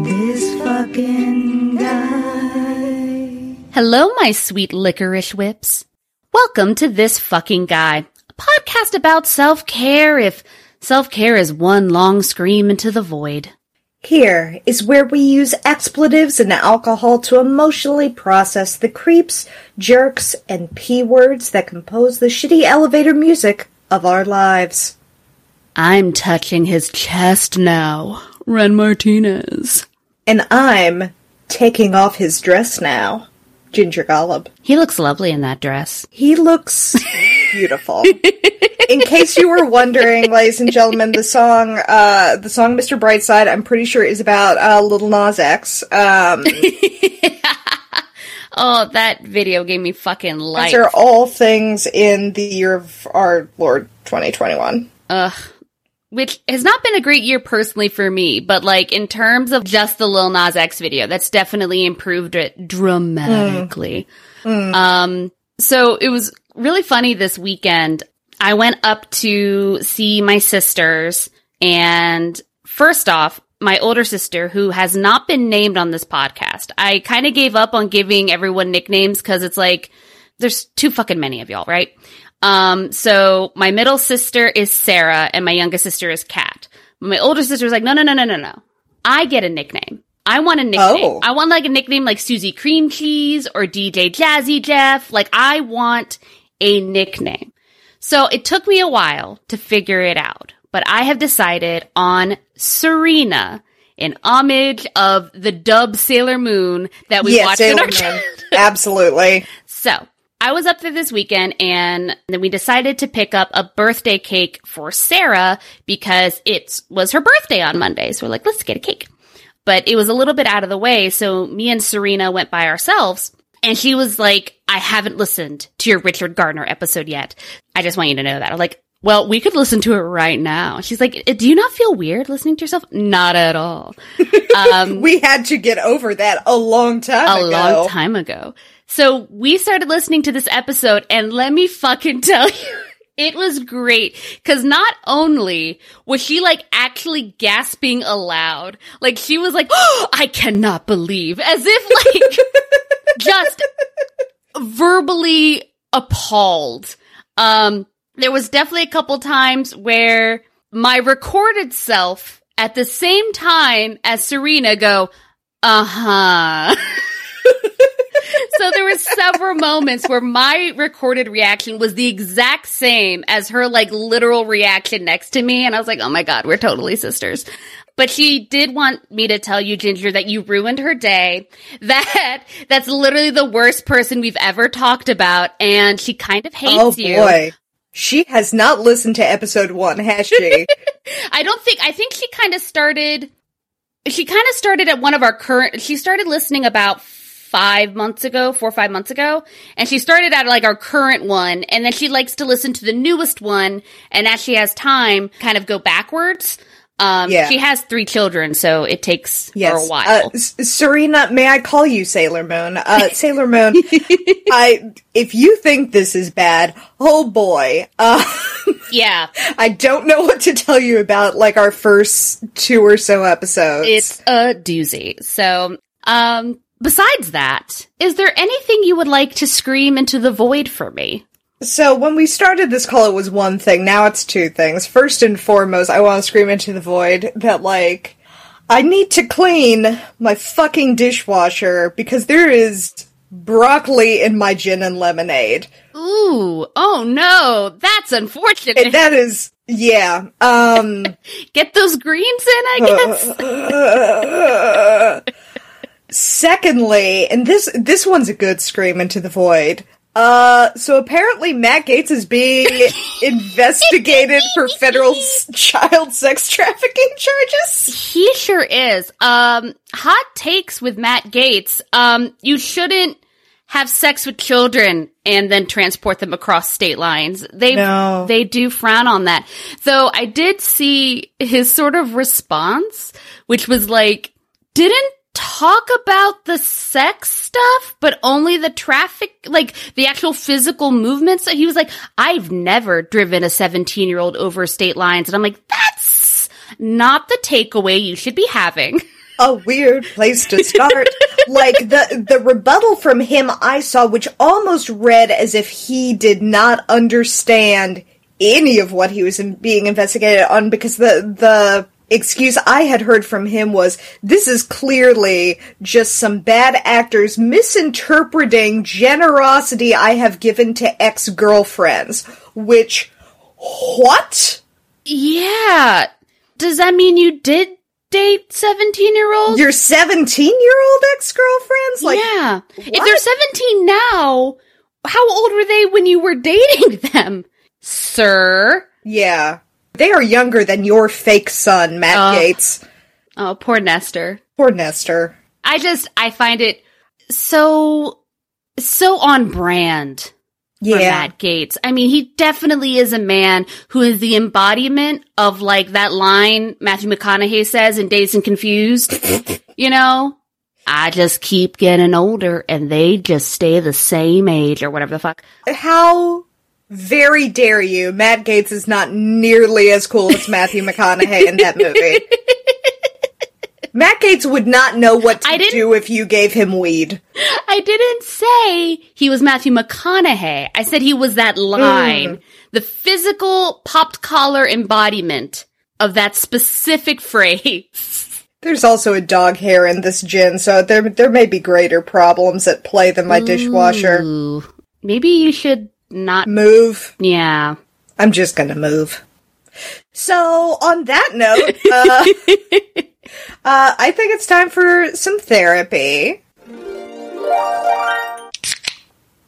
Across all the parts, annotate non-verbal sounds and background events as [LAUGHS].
This fucking guy. Hello, my sweet licorice whips. Welcome to This Fucking Guy, a podcast about self care if self care is one long scream into the void. Here is where we use expletives and alcohol to emotionally process the creeps, jerks, and p words that compose the shitty elevator music of our lives. I'm touching his chest now. Ren Martinez. And I'm taking off his dress now. Ginger Golub. He looks lovely in that dress. He looks beautiful. In case you were wondering, ladies and gentlemen, the song, uh, the song "Mr. Brightside," I'm pretty sure is about uh, Little Nas X. Um, [LAUGHS] Oh, that video gave me fucking life. these are all things in the year of our Lord 2021. Ugh. Which has not been a great year personally for me, but like in terms of just the Lil Nas X video, that's definitely improved it dramatically. Um, so it was really funny this weekend. I went up to see my sisters and first off, my older sister who has not been named on this podcast. I kind of gave up on giving everyone nicknames cuz it's like there's too fucking many of y'all, right? Um, so my middle sister is Sarah and my youngest sister is Kat. My older sister was like, no, no, no, no, no, no. I get a nickname. I want a nickname. Oh. I want like a nickname like Susie Cream Cheese or DJ Jazzy Jeff. Like I want a nickname. So it took me a while to figure it out, but I have decided on Serena in homage of the dub Sailor Moon that we yeah, watched in Sailor our Moon. Absolutely. [LAUGHS] So I was up there this weekend and then we decided to pick up a birthday cake for Sarah because it was her birthday on Monday. So we're like, let's get a cake. But it was a little bit out of the way. So me and Serena went by ourselves and she was like, I haven't listened to your Richard Gardner episode yet. I just want you to know that. I'm like, well, we could listen to it right now. She's like, do you not feel weird listening to yourself? Not at all. [LAUGHS] Um, We had to get over that a long time a ago. long time ago. So we started listening to this episode and let me fucking [LAUGHS] tell you, it was great. Cause not only was she like actually gasping aloud, like she was like, oh, I cannot believe, as if like [LAUGHS] just verbally appalled. Um, there was definitely a couple times where my recorded self at the same time as Serena go, uh huh. [LAUGHS] so there were several moments where my recorded reaction was the exact same as her like literal reaction next to me. And I was like, oh my God, we're totally sisters. But she did want me to tell you, Ginger, that you ruined her day. That that's literally the worst person we've ever talked about, and she kind of hates Oh you. boy. She has not listened to episode one, has she? [LAUGHS] I don't think I think she kind of started she kind of started at one of our current she started listening about 5 months ago, 4 or 5 months ago, and she started at like our current one and then she likes to listen to the newest one and as she has time kind of go backwards. Um Yeah. she has 3 children, so it takes her a while. Uh, S- Serena, may I call you Sailor Moon? Uh, Sailor Moon, [LAUGHS] I, if you think this is bad, oh boy. Uh, [LAUGHS] yeah. I don't know what to tell you about like our first two or so episodes. It's a doozy. So, um besides that, is there anything you would like to scream into the void for me? So when we started this call, it was one thing. Now it's two things. First and foremost, I want to scream into the void that like I need to clean my fucking dishwasher because there is broccoli in my gin and lemonade. Ooh, oh no, that's unfortunate. And that is yeah. Um [LAUGHS] Get those greens in, I [LAUGHS] guess. [LAUGHS] Secondly, and this this one's a good scream into the void. Uh, so apparently Matt Gaetz is being [LAUGHS] investigated for federal s- [LAUGHS] child sex trafficking charges. he sure is. Um, hot takes with Matt Gaetz. Um, you shouldn't have sex with children and then transport them across state lines. They No. they do frown on that. Though I did see his sort of response, which was like, didn't talk about the sex stuff, but only the traffic, like the actual physical movements. And he was like, I've never driven a 17 year old over state lines. And I'm like, that's not the takeaway you should be having. [LAUGHS] a weird place to start. [LAUGHS] like the the rebuttal from him I saw which almost read as if he did not understand any of what he was in, being investigated on because the the excuse I had heard from him was this is clearly just some bad actors misinterpreting generosity I have given to ex-girlfriends which what? Yeah. Does that mean you did date 17 year olds? Your 17 year old ex girlfriends? Like, yeah. If they're 17 now, how old were they when you were dating [LAUGHS] them? Sir? yeah. They are younger than your fake son, Matt Oh. Gaetz. Oh, poor Nestor. Poor Nestor. I just, I find it so, so on brand for Yeah. Matt Gaetz. I mean, he definitely is a man who is the embodiment of like that line Matthew McConaughey says in Dazed and Confused. [LAUGHS] you know? I just keep getting older and they just stay the same age or whatever the fuck. How very dare you? Matt Gaetz is not nearly as cool as Matthew [LAUGHS] McConaughey in that movie. Matt Gaetz would not know what to do if you gave him weed. I didn't say he was Matthew McConaughey. I said he was that line. Mm. The physical popped collar embodiment of that specific [LAUGHS] phrase. There's also a dog hair in this gin, so there there may be greater problems at play than my dishwasher. Maybe you should not. Move. Yeah. I'm just gonna move. So, on that note, uh, [LAUGHS] uh, I think it's time for some therapy.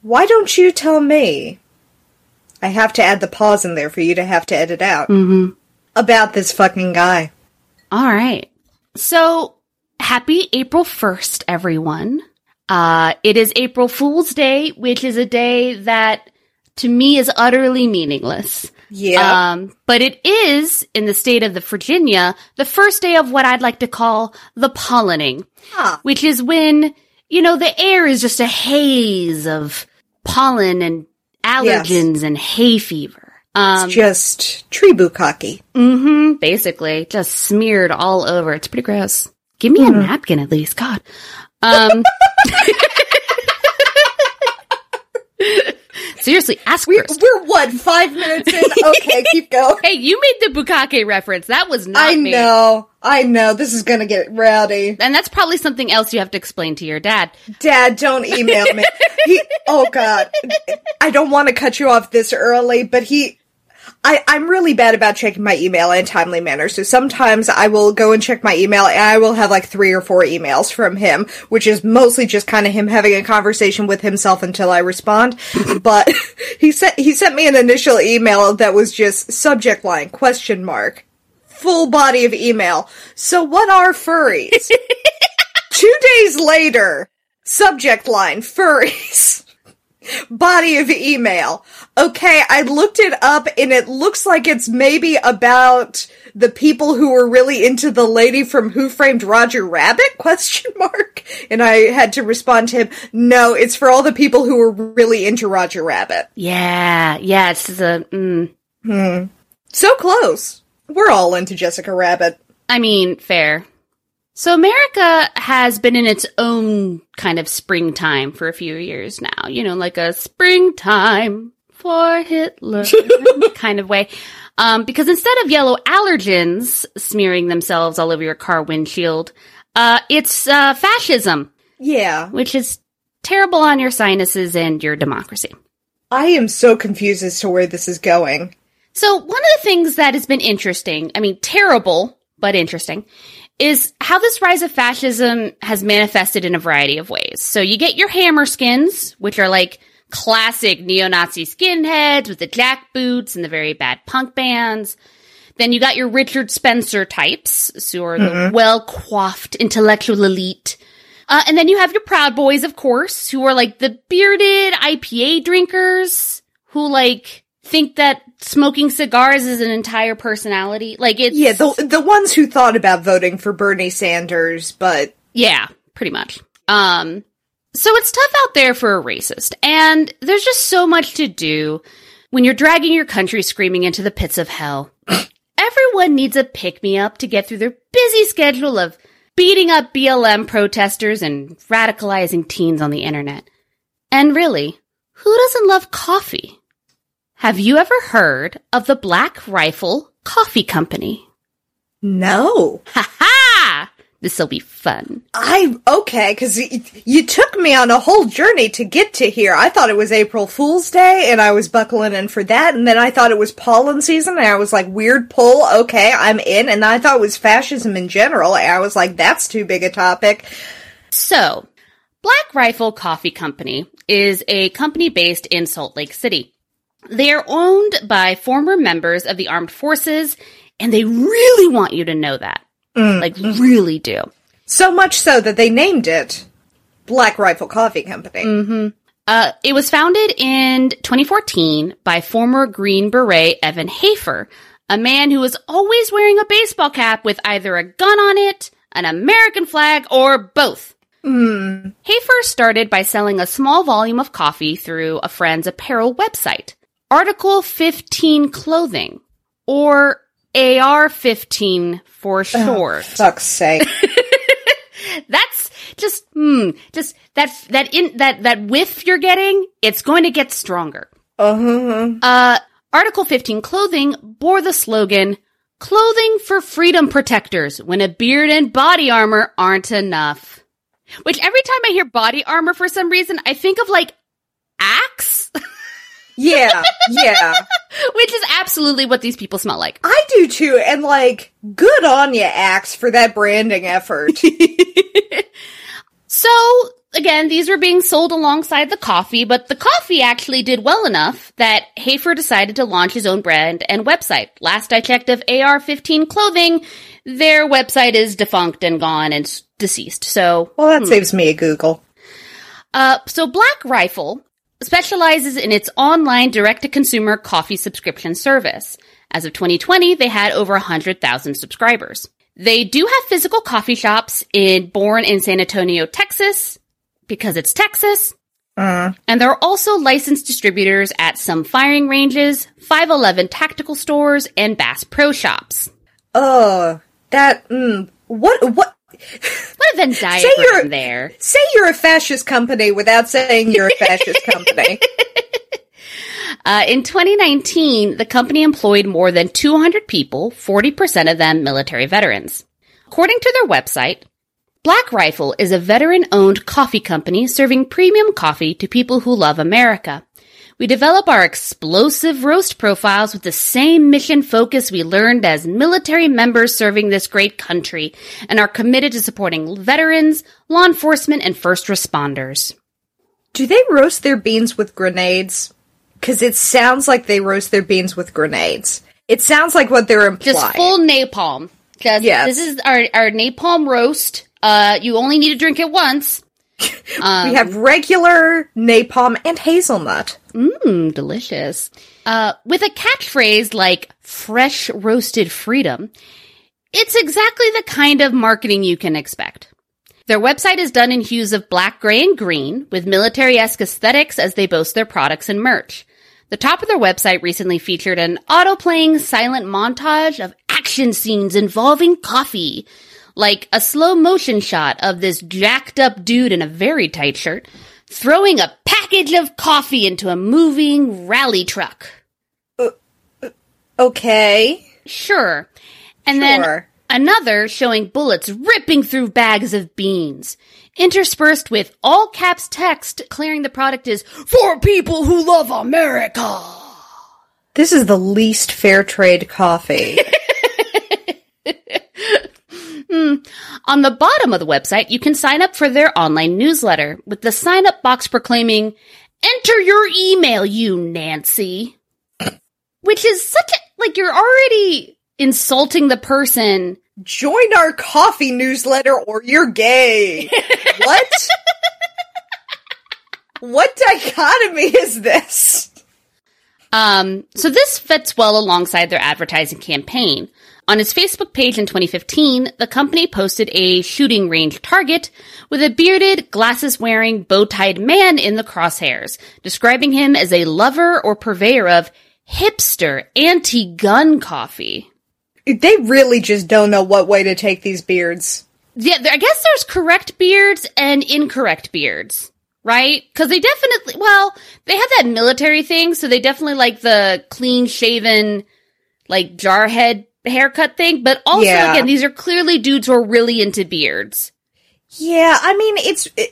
Why don't you tell me? I have to add the pause in there for you to have to edit out. Mm-hmm. About this fucking guy. All right. So, happy April 1st, everyone. Uh, it is April Fool's Day, which is a day that to me is utterly meaningless. Yeah. Um, but it is in the state of the Virginia, the first day of what I'd like to call the pollinating, Ah. which is when, you know, the air is just a haze of pollen and allergens and hay fever. Um, it's just tree bukkake. hmm basically, just smeared all over. It's pretty gross. Give me a napkin at least, God. Um, [LAUGHS] [LAUGHS] seriously, ask We're, first. we're what, five minutes in? [LAUGHS] Okay, keep going. Hey, you made the bukkake reference. That was not I me. know. I know. This is gonna get rowdy. And that's probably something else you have to explain to your dad. Dad, don't email me. [LAUGHS] He, oh god. I don't want to cut you off this early, but he, I, I'm really bad about checking my email in a timely manner. So sometimes I will go and check my email and I will have like three or four emails from him, which is mostly just kind of him having a conversation with himself until I respond. [LAUGHS] but [LAUGHS] he sent, he sent me an initial email that was just subject line, question mark, full body of email. So what are furries? [LAUGHS] Two days later, subject line, furries. Body of email. Okay, I looked it up and it looks like it's maybe about the people who were really into the lady from Who Framed Roger Rabbit? [LAUGHS] Question mark. And I had to respond to him, no, it's for all the people who were really into Roger Rabbit. Yeah, yeah, it's the, mm, So close. We're all into Jessica Rabbit. I mean, fair. So America has been in its own kind of springtime for a few years now. You know, like a springtime for Hitler [LAUGHS] kind of way. Um, because instead of yellow allergens smearing themselves all over your car windshield, uh, it's, uh, fascism, Yeah. which is terrible on your sinuses and your democracy. I am so confused as to where this is going. So one of the things that has been interesting, I mean, terrible, but interesting, is how this rise of fascism has manifested in a variety of ways. So you get your hammer skins, which are like classic neo-Nazi skinheads with the jack boots and the very bad punk bands. Then you got your Richard Spencer types, who are the well-coiffed intellectual elite. Uh, and then you have your Proud Boys, of course, who are like the bearded IPA drinkers who like think that smoking cigars is an entire personality. Like it's Yeah, the the ones who thought about voting for Bernie Sanders, but Yeah, pretty much. Um, so it's tough out there for a racist, and there's just so much to do when you're dragging your country screaming into the pits of hell. [LAUGHS] Everyone needs a pick me up to get through their busy schedule of beating up BLM protesters and radicalizing teens on the internet. And really, who doesn't love coffee? Have you ever heard of the Black Rifle Coffee Company? No. Ha ha! This'll be fun. I okay because y- you took me on a whole journey to get to here. I thought it was April Fool's Day, and I was buckling in for that. And then I thought it was pollen season, and I was like, weird pull. Okay, I'm in. And I thought it was fascism in general, and I was like, that's too big a topic. So, Black Rifle Coffee Company is a company based in Salt Lake City. They are owned by former members of the armed forces, and they really want you to know that. Mm. Like, really do. So much so that they named it Black Rifle Coffee Company. Mm-hmm. Uh, it was founded in 2014 by former Green Beret Evan Hafer, a man who was always wearing a baseball cap with either a gun on it, an American flag, or both. Mm. Hafer started by selling a small volume of coffee through a friend's apparel website, Article 15 Clothing, or AR15 for short. Fuck's sake. [LAUGHS] That's just, hmm, just that, that in, that, that whiff you're getting, it's going to get stronger. uh-huh. Uh, Article 15 clothing bore the slogan, clothing for freedom protectors when a beard and body armor aren't enough. Which every time I hear body armor for some reason, I think of like axe, Yeah, yeah. [LAUGHS] which is absolutely what these people smell like. I do too, and like, good on you, Axe, for that branding effort. [LAUGHS] So, again, these were being sold alongside the coffee, but the coffee actually did well enough that Hafer decided to launch his own brand and website. Last I checked of AR15 clothing, their website is defunct and gone and deceased. So, well, that saves me a Google. uh, so Black Rifle specializes in its online direct-to-consumer coffee subscription service. As of 2020, they had over 100,000 subscribers. They do have physical coffee shops in born in San Antonio, Texas, because it's Texas. And they're also licensed distributors at some firing ranges, 511 tactical stores, and Bass Pro Shops. Oh, that, mm, what, what? What a Venn you're- there. Say you're a fascist company without saying you're a fascist company. [LAUGHS] [LAUGHS] Uh, in 2019, the company employed more than 200 people, 40% of them military veterans. According to their website, Black Rifle is a veteran owned coffee company serving premium coffee to people who love America. We develop our explosive roast profiles with the same mission focus we learned as military members serving this great country and are committed to supporting veterans, law enforcement, and first responders. Do they roast their beans with grenades? Because it sounds like they roast their beans with grenades. It sounds like what they're implying. Just full napalm. Just, Yes. This is our, our napalm roast. Uh, you only need to drink it once. We have regular napalm and hazelnut. Mmm, delicious. Uh, with a catchphrase like fresh roasted freedom, it's exactly the kind of marketing you can expect. Their website is done in hues of black, gray, and green, with military-esque aesthetics as they boast their products and merch. The top of their website recently featured an auto-playing silent montage of action scenes involving coffee, like a slow motion shot of this jacked up dude in a very tight shirt throwing a package of coffee into a moving rally truck. Uh, uh, okay. Sure. And then another showing bullets ripping through bags of beans, interspersed with all caps text clearing the product is for people who love America. This is the least fair trade coffee. [LAUGHS] On the bottom of the website, you can sign up for their online newsletter with the sign up box proclaiming, enter your email, you Nancy. Which is such a, like, you're already insulting the person Join our coffee newsletter or you're gay. [LAUGHS] what? what dichotomy is this? Um, so this fits well alongside their advertising campaign. On its Facebook page in 2015, the company posted a shooting range target with a bearded, glasses wearing, bow tied man in the crosshairs, describing him as a lover or purveyor of hipster anti gun coffee. They really just don't know what way to take these beards. Yeah, I guess there's correct beards and incorrect beards, right? Because they definitely, well, they have that military thing, so they definitely like the clean shaven, like jarhead haircut thing. But also, Yeah. again, these are clearly dudes who are really into beards. Yeah, I mean it's it,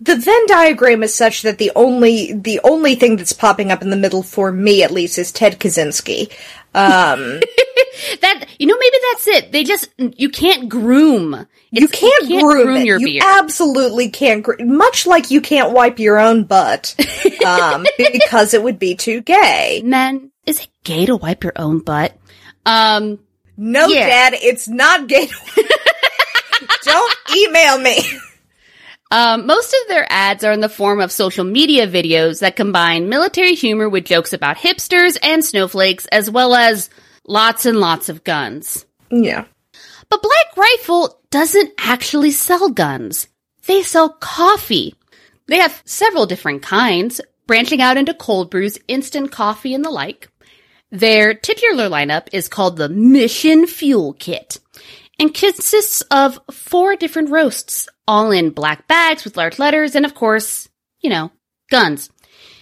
the Venn diagram is such that the only the only thing that's popping up in the middle for me at least is Ted Kaczynski. Um, [LAUGHS] That you know, maybe that's it. They just you can't groom. you It's- can't, groom, it. your you beard. absolutely can't. Gr- much like you can't wipe your own butt [LAUGHS] um, because it would be too gay. Men, is it gay to wipe your own butt? Um, No, Yeah. Dad, it's not gay. [LAUGHS] Don't email me. Um, most of their ads are in the form of social media videos that combine military humor with jokes about hipsters and snowflakes, as well as lots and lots of guns. Yeah. But Black Rifle doesn't actually sell guns. They sell coffee. They have several different kinds, branching out into cold brews, instant coffee, and the like. Their titular lineup is called the Mission Fuel Kit and consists of four different roasts, all in black bags with large letters and, of course, you know, guns.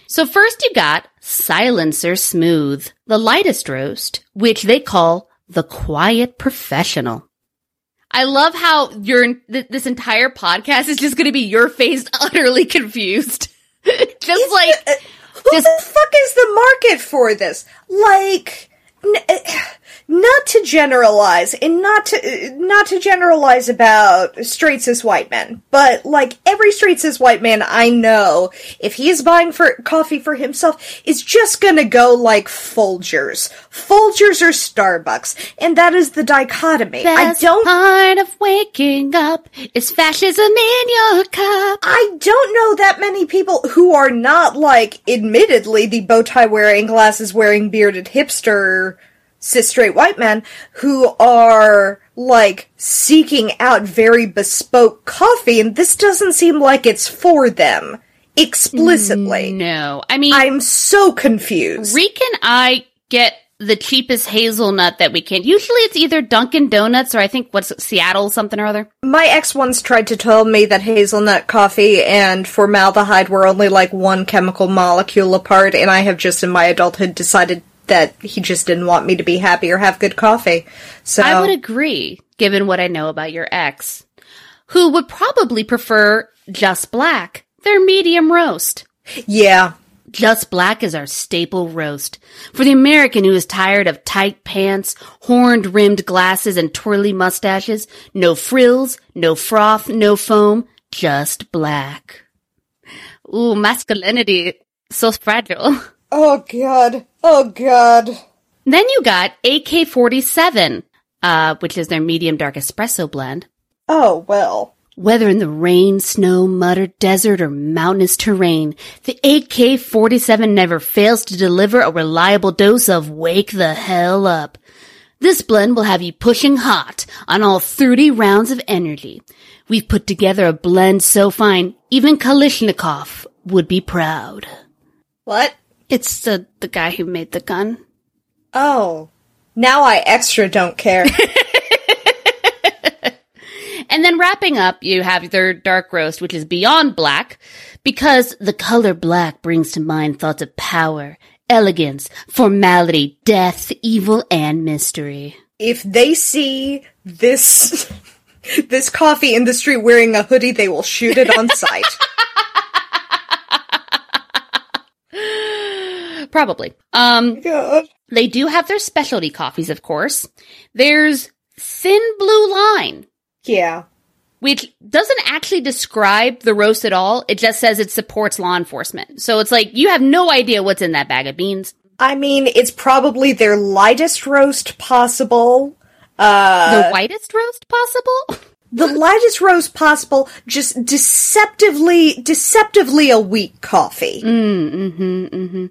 So first you got Silencer Smooth, the lightest roast, which they call the Quiet Professional. I love how your th- this entire podcast is just going to be your face [LAUGHS] utterly confused. [LAUGHS] just like uh, [GASPS] Who the fuck is the market for this? Like, n- eh, not to generalize, and not to not to generalize about straight cis white men, but like every straight cis white man I know, if he is buying for coffee for himself, is just gonna go like Folgers, Folgers or Starbucks, and that is the dichotomy. I don't part of waking up is fascism in your cup. I don't know that many people who are not like, admittedly, the bow tie wearing, glasses wearing, bearded hipster cis straight white men who are like seeking out very bespoke coffee, and this doesn't seem like it's for them explicitly. Mm, no, I mean, I'm so confused. Reek and I get the cheapest hazelnut that we can. Usually, it's either Dunkin' Donuts or I think what's it, Seattle something or other. My ex once tried to tell me that hazelnut coffee and formaldehyde were only like one chemical molecule apart, and I have just in my adulthood decided that he just didn't want me to be happy or have good coffee. So I would agree, given what I know about your ex, who would probably prefer just black, their medium roast. yeah, Just Black is our staple roast. For the American who is tired of tight pants, horned rimmed glasses, and twirly mustaches, no frills, no froth, no foam, just black. Ooh, masculinity, so fragile. Oh god. Oh god. Then you got AK-47, uh, which is their medium dark espresso blend. Oh well. Whether in the rain, snow, mud, or desert, or mountainous terrain, the AK-47 never fails to deliver a reliable dose of wake the hell up. This blend will have you pushing hot on all 30 rounds of energy. We've put together a blend so fine, even Kalashnikov would be proud. What? It's the, the guy who made the gun. Oh. Now I extra don't care. [LAUGHS] And then wrapping up, you have their dark roast, which is beyond black, because the color black brings to mind thoughts of power, elegance, formality, death, evil, and mystery. if they see this [LAUGHS] this coffee in the street wearing a hoodie, they will shoot it on sight. [LAUGHS] Probably. Um, God. they do have their specialty coffees, of course. There's Thin Blue Line, Yeah. which doesn't actually describe the roast at all. It just says it supports law enforcement. So it's like you have no idea what's in that bag of beans. I mean, it's probably their lightest roast possible. the whitest roast possible? [LAUGHS] The lightest roast possible, just deceptively, deceptively a weak coffee. Mm, mm-hmm, mm-hmm.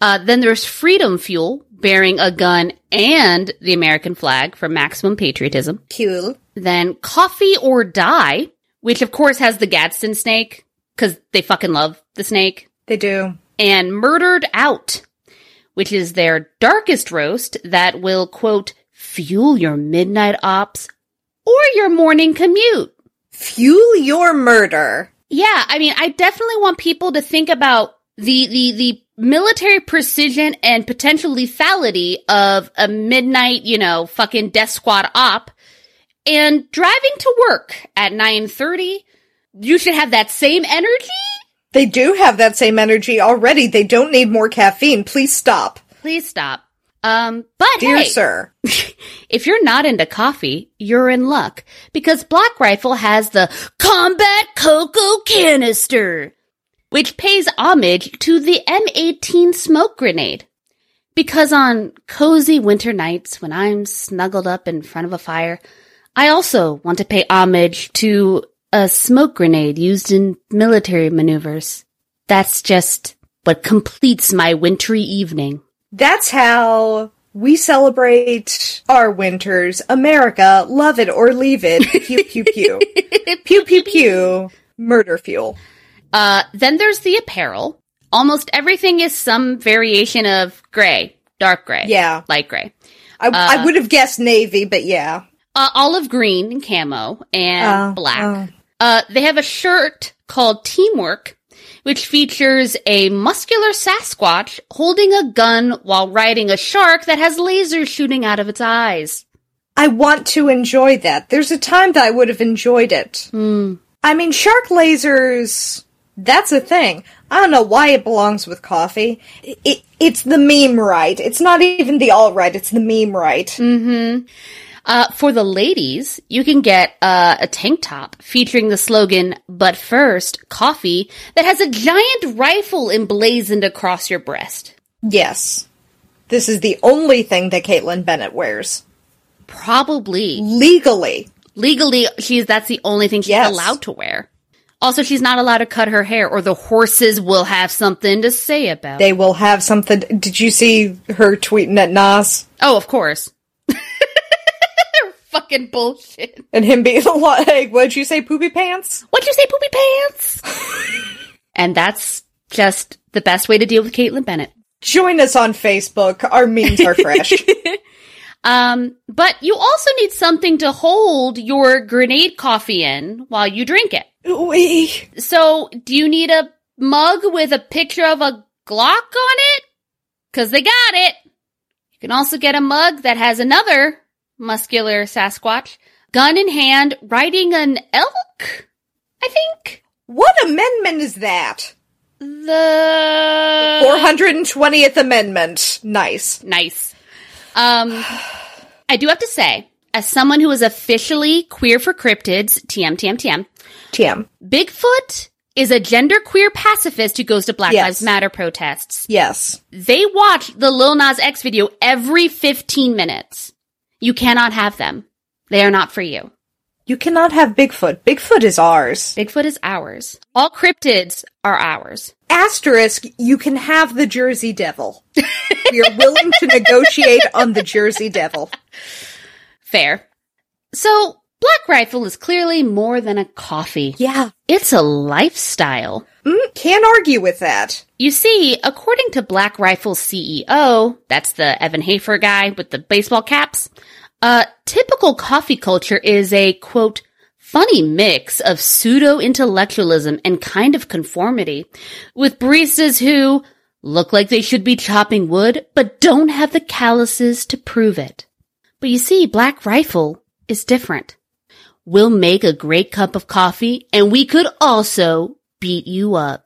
Uh, then there's Freedom Fuel, bearing a gun and the American flag for maximum patriotism. Cool. Then Coffee or Die, which of course has the Gadsden snake, because they fucking love the snake. They do. And Murdered Out, which is their darkest roast that will, quote, fuel your midnight ops or your morning commute. Fuel your murder. Yeah, I mean, I definitely want people to think about the the the military precision and potential lethality of a midnight, you know, fucking death squad op and driving to work at 9:30. You should have that same energy. They do have that same energy already. They don't need more caffeine. Please stop. Please stop. Um, but Dear hey, sir. [LAUGHS] if you're not into coffee, you're in luck because Black Rifle has the Combat Cocoa Canister, which pays homage to the M18 smoke grenade. Because on cozy winter nights when I'm snuggled up in front of a fire, I also want to pay homage to a smoke grenade used in military maneuvers. That's just what completes my wintry evening. That's how we celebrate our winters. America, love it or leave it. Pew pew pew. [LAUGHS] pew pew pew. Murder fuel. Uh, then there's the apparel. Almost everything is some variation of gray, dark gray, Yeah. light gray, I, I would have guessed navy, but yeah. uh, olive green and camo, and Oh, black. oh. Uh, they have a shirt called Teamwork, which features a muscular Sasquatch holding a gun while riding a shark that has lasers shooting out of its eyes. I want to enjoy that. There's a time that I would have enjoyed it. Hmm. I mean, shark lasers, that's a thing. I don't know why it belongs with coffee. It, it, it's the meme right. It's not even the all right, it's the meme right. Uh, for the ladies, you can get uh, a tank top featuring the slogan, but first, coffee, that has a giant rifle emblazoned across your breast. Yes. This is the only thing that Kaitlin Bennett wears. Probably. Legally. Legally, she's, that's the only thing she's Yes. allowed to wear. Also, she's not allowed to cut her hair or the horses will have something to say about it. They will have something. Did you see her tweeting at Nas? Oh, of course. [LAUGHS] They're fucking bullshit. And him being a lot like, what'd you say, poopy pants? What'd you say, poopy pants? [LAUGHS] and that's just the best way to deal with Kaitlin Bennett. Join us on Facebook. Our memes are fresh. [LAUGHS] Um, but you also need something to hold your grenade coffee in while you drink it. We. So, do you need a mug with a picture of a Glock on it? Cause they got it. You can also get a mug that has another muscular Sasquatch, gun in hand, riding an elk, I think. What amendment is that? The 420th Amendment. Nice. Nice. Um, I do have to say, as someone who is officially queer for cryptids, TM, TM, TM, TM. Bigfoot is a genderqueer pacifist who goes to Black Yes. Lives Matter protests. Yes. They watch the Lil Nas X video every 15 minutes. You cannot have them. They are not for you. You cannot have Bigfoot. Bigfoot is ours. Bigfoot is ours. All cryptids are ours. Asterisk, you can have the Jersey Devil. we are willing to negotiate on the Jersey Devil. Fair. So, Black Rifle is clearly more than a coffee. Yeah. It's a lifestyle. Mm, can't argue with that. You see, according to Black Rifle's CEO, that's the Evan Hafer guy with the baseball caps, uh, typical coffee culture is a quote, funny mix of pseudo intellectualism and kind of conformity, with baristas who look like they should be chopping wood, but don't have the calluses to prove it. But you see, Black Rifle is different. We'll make a great cup of coffee, and we could also beat you up.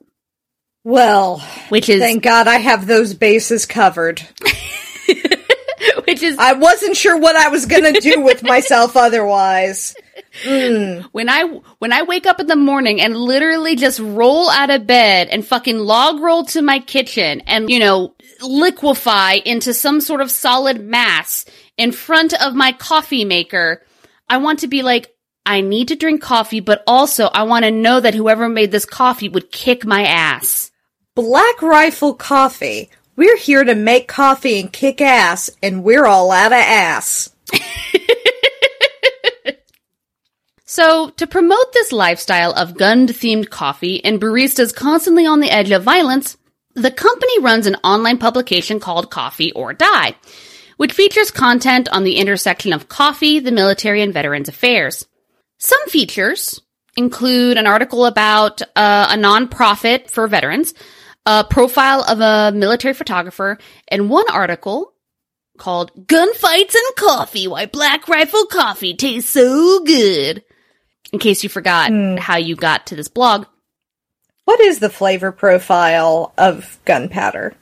Well, Which is thank God I have those bases covered. [LAUGHS] which is I wasn't sure what I was gonna do with myself [LAUGHS] otherwise. Mm. when I when I wake up in the morning and literally just roll out of bed and fucking log roll to my kitchen and you know liquefy into some sort of solid mass in front of my coffee maker, I want to be like I need to drink coffee, but also I want to know that whoever made this coffee would kick my ass. Black Rifle Coffee. We're here to make coffee and kick ass, and we're all out of ass. [LAUGHS] So, to promote this lifestyle of gun themed coffee and baristas constantly on the edge of violence, the company runs an online publication called Coffee or Die, which features content on the intersection of coffee, the military, and veterans affairs. Some features include an article about uh, a nonprofit for veterans, a profile of a military photographer, and one article called Gunfights and Coffee Why Black Rifle Coffee Tastes So Good. In case you forgot how you got to this blog, What is the flavor profile of gunpowder?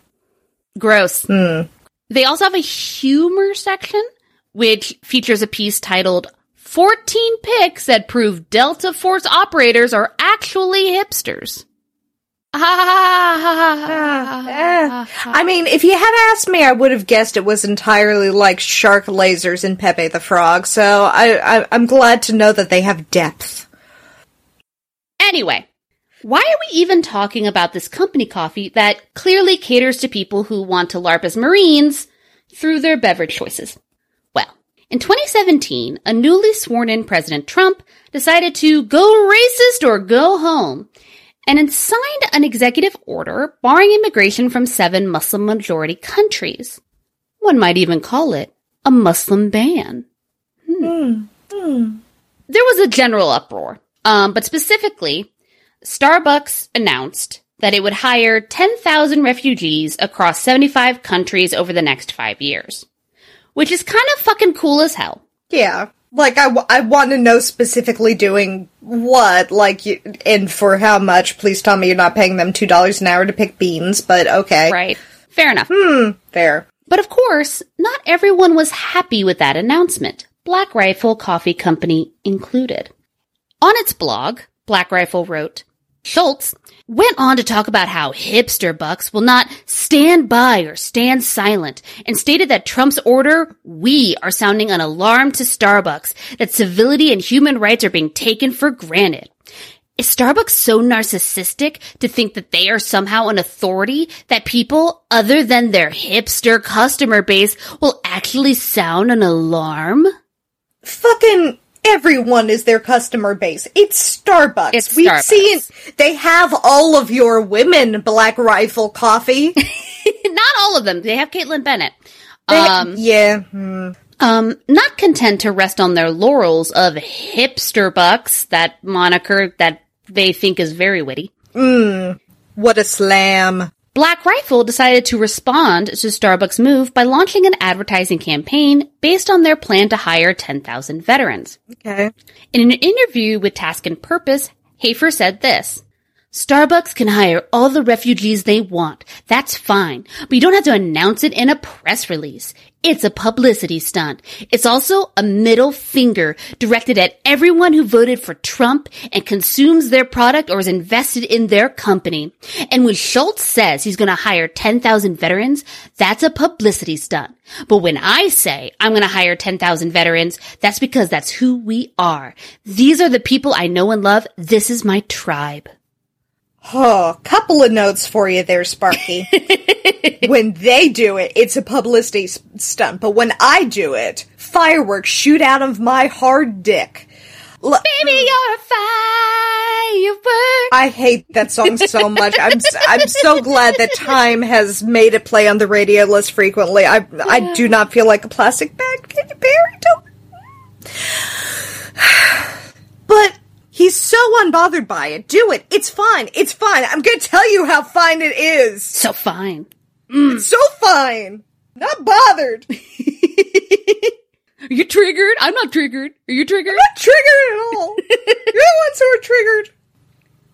gross. Hmm. They also have a humor section, which features a piece titled 14 Picks That Prove Delta Force Operators Are Actually Hipsters. Ah. [LAUGHS] I mean, if you had asked me, I would have guessed it was entirely like shark lasers and Pepe the Frog. So I, I I'm glad to know that they have depth. Anyway, why are we even talking about this company coffee that clearly caters to people who want to LARP as Marines through their beverage choices? In 2017, a newly sworn in President Trump decided to go racist or go home and signed an executive order barring immigration from seven Muslim majority countries. One might even call it a Muslim ban. Hmm. There was a general uproar, um, but specifically, Starbucks announced that it would hire 10,000 refugees across 75 countries over the next five years, which is kind of fucking cool as hell. Yeah. Like I, w- I want to know specifically doing what, like, you, and for how much. Please tell me you're not paying them two dollars an hour to pick beans, but okay, Right. Fair enough. Hmm, fair. But of course, not everyone was happy with that announcement, Black Rifle Coffee Company included. On its blog, Black Rifle wrote, Schultz went on to talk about how hipster bucks will not stand by or stand silent and stated that Trump's order, we are sounding an alarm to Starbucks that civility and human rights are being taken for granted. Is Starbucks so narcissistic to think that they are somehow an authority that people other than their hipster customer base will actually sound an alarm? Fucking everyone is their customer base. It's Starbucks. It's We've Starbucks. seen they have all of your women Black Rifle coffee. [LAUGHS] Not all of them. They have Kaitlin Bennett. They- Um, yeah. hmm. um, not content to rest on their laurels of hipster bucks, that moniker that they think is very witty. What a slam. Black Rifle decided to respond to Starbucks' move by launching an advertising campaign based on their plan to hire 10,000 veterans. Okay. In an interview with Task and Purpose, Hafer said this. Starbucks can hire all the refugees they want. That's fine. But you don't have to announce it in a press release. It's a publicity stunt. It's also a middle finger directed at everyone who voted for Trump and consumes their product or is invested in their company. And when Schultz says he's going to hire 10,000 veterans, that's a publicity stunt. But when I say I'm going to hire 10,000 veterans, that's because that's who we are. These are the people I know and love. This is my tribe. Oh, couple of notes for you there, Sparky. when they do it, it's a publicity stunt, but when I do it, fireworks shoot out of my hard dick. L- Baby, you're a firework. I hate that song so much. I'm I'm so glad that Time has made it play on the radio less frequently. I I do not feel like a plastic bag. Can you bear it? Don't- he's so unbothered by it. Do it. It's fine. It's fine. I'm gonna tell you how fine it is. So fine. It's so fine. Not bothered. [LAUGHS] Are you triggered? I'm not triggered. Are you triggered? Not triggered at all. [LAUGHS] You're the ones who are triggered.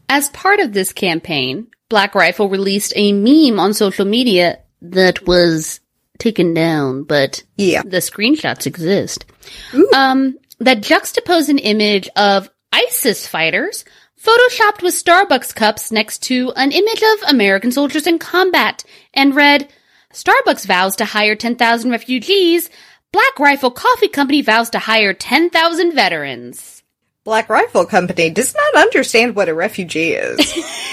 As part of this campaign, Black Rifle released a meme on social media that was taken down, but Yeah. the screenshots exist. Um, that juxtaposed an image of ISIS fighters photoshopped with Starbucks cups next to an image of American soldiers in combat and read, Starbucks vows to hire 10,000 refugees. Black Rifle Coffee Company vows to hire 10,000 veterans. Black Rifle Company does not understand what a refugee is. [LAUGHS]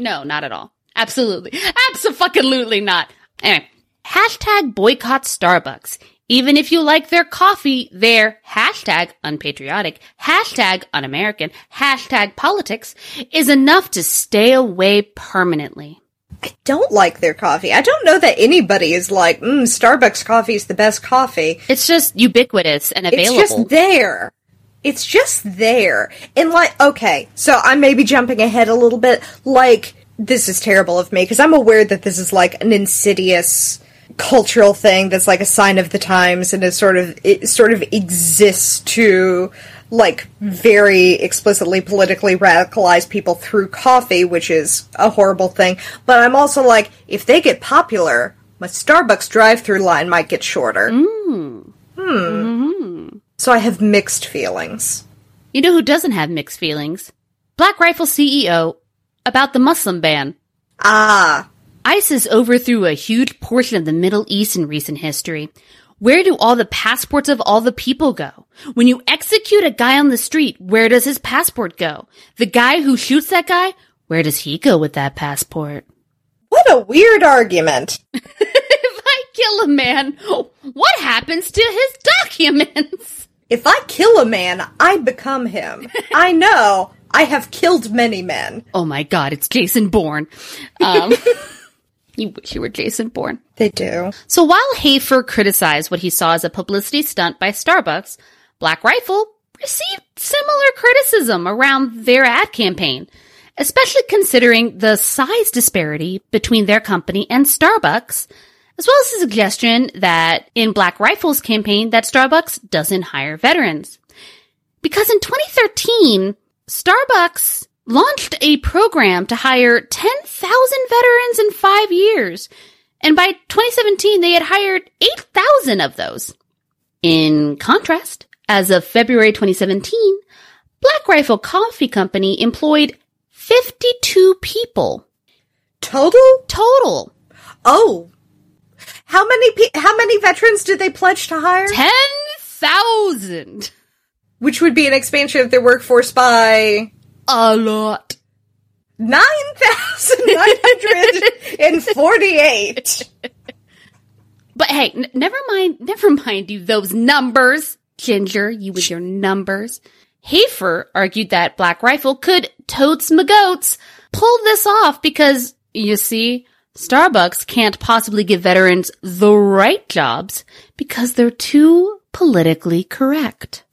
No, not at all. Absolutely. Absolutely not. Anyway, hashtag boycott Starbucks. Even if you like their coffee, their hashtag unpatriotic, hashtag un-American, hashtag politics is enough to stay away permanently. I don't like their coffee. I don't know that anybody is like, mm, Starbucks coffee is the best coffee. It's just ubiquitous and available. It's just there. It's just there. And like, okay, so I may be jumping ahead a little bit. Like, this is terrible of me because I'm aware that this is like an insidious cultural thing that's like a sign of the times and it sort of it sort of exists to like very explicitly politically radicalize people through coffee, which is a horrible thing. But I'm also like, if they get popular, my Starbucks drive-through line might get shorter. Mm. Hmm. So I have mixed feelings. You know who doesn't have mixed feelings? Black Rifle CEO about the Muslim ban. Ah, ISIS overthrew a huge portion of the Middle East in recent history. Where do all the passports of all the people go? When you execute a guy on the street, where does his passport go? The guy who shoots that guy, where does he go with that passport? what a weird argument. [LAUGHS] if I kill a man, what happens to his documents? If I kill a man, I become him. I know. I have killed many men. Oh my god, it's Jason Bourne. Um, [LAUGHS] you wish you were Jason Bourne. They do. So while Hafer criticized what he saw as a publicity stunt by Starbucks, Black Rifle received similar criticism around their ad campaign, especially considering the size disparity between their company and Starbucks, as well as the suggestion that in Black Rifle's campaign that Starbucks doesn't hire veterans. Because in 2013, Starbucks launched a program to hire 10,000 veterans in five years. And by 2017, they had hired 8,000 of those. In contrast, as of February 2017, Black Rifle Coffee Company employed 52 people Total? total. Oh. How many pe- how many veterans did they pledge to hire? 10,000. Which would be an expansion of their workforce by A lot. 9,948. [LAUGHS] But hey, n- never mind, never mind you those numbers, Ginger, you with your numbers. Hafer argued that Black Rifle could totes my goats pull this off because, you see, Starbucks can't possibly give veterans the right jobs because they're too politically correct.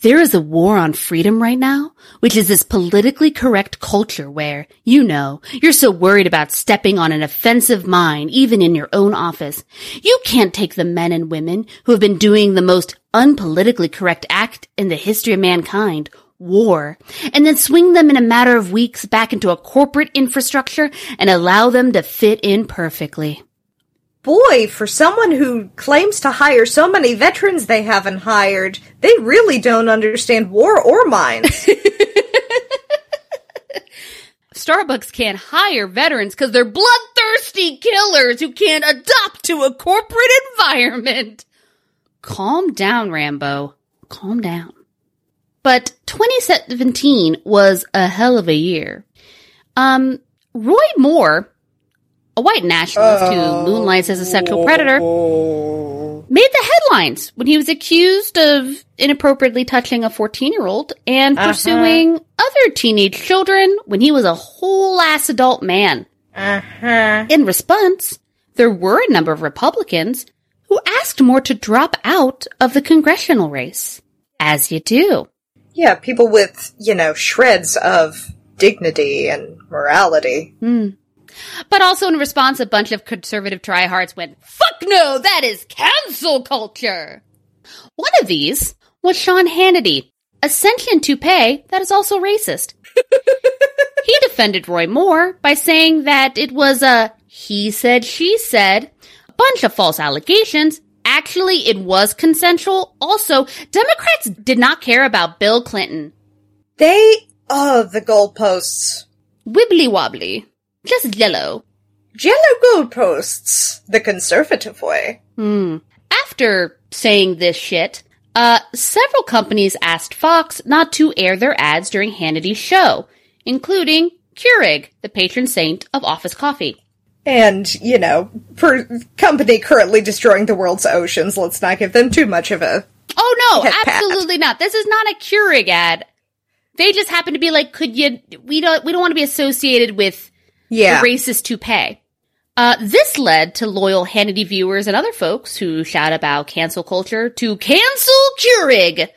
There is a war on freedom right now, which is this politically correct culture where, you know, you're so worried about stepping on an offensive mine, even in your own office. You can't take the men and women who have been doing the most unpolitically correct act in the history of mankind, war, and then swing them in a matter of weeks back into a corporate infrastructure and allow them to fit in perfectly. Boy, for someone who claims to hire so many veterans they haven't hired, they really don't understand war or mines. [LAUGHS] Starbucks can't hire veterans because they're bloodthirsty killers who can't adapt to a corporate environment. Calm down, Rambo. Calm down. But 2017 was a hell of a year. Um, Roy Moore, a white nationalist who moonlights as a sexual predator, made the headlines when he was accused of inappropriately touching a 14 year old and uh-huh. pursuing other teenage children when he was a whole ass adult man. Uh-huh. In response, there were a number of Republicans who asked Moore to drop out of the congressional race. As you do. yeah, people with, you know, shreds of dignity and morality. Hmm. But also in response, a bunch of conservative tryhards went, fuck no, that is cancel culture. One of these was Sean Hannity, a sentient toupee that is also racist. [LAUGHS] he defended Roy Moore by saying that it was a he said, she said, a bunch of false allegations. Actually, it was consensual. Also, Democrats did not care about Bill Clinton. They, oh, the goalposts. Wibbly wobbly. Just yellow. Jello goalposts. The conservative way. After saying this shit, uh, several companies asked Fox not to air their ads during Hannity's show, including Keurig, the patron saint of office coffee. And, you know, per company currently destroying the world's oceans, let's not give them too much of a. Oh no, Pet pat. absolutely not. This is not a Keurig ad. They just happen to be like, could you? We don't. We don't want to be associated with Yeah. the racist toupee. Uh, this led to loyal Hannity viewers and other folks who shout about cancel culture to cancel Keurig,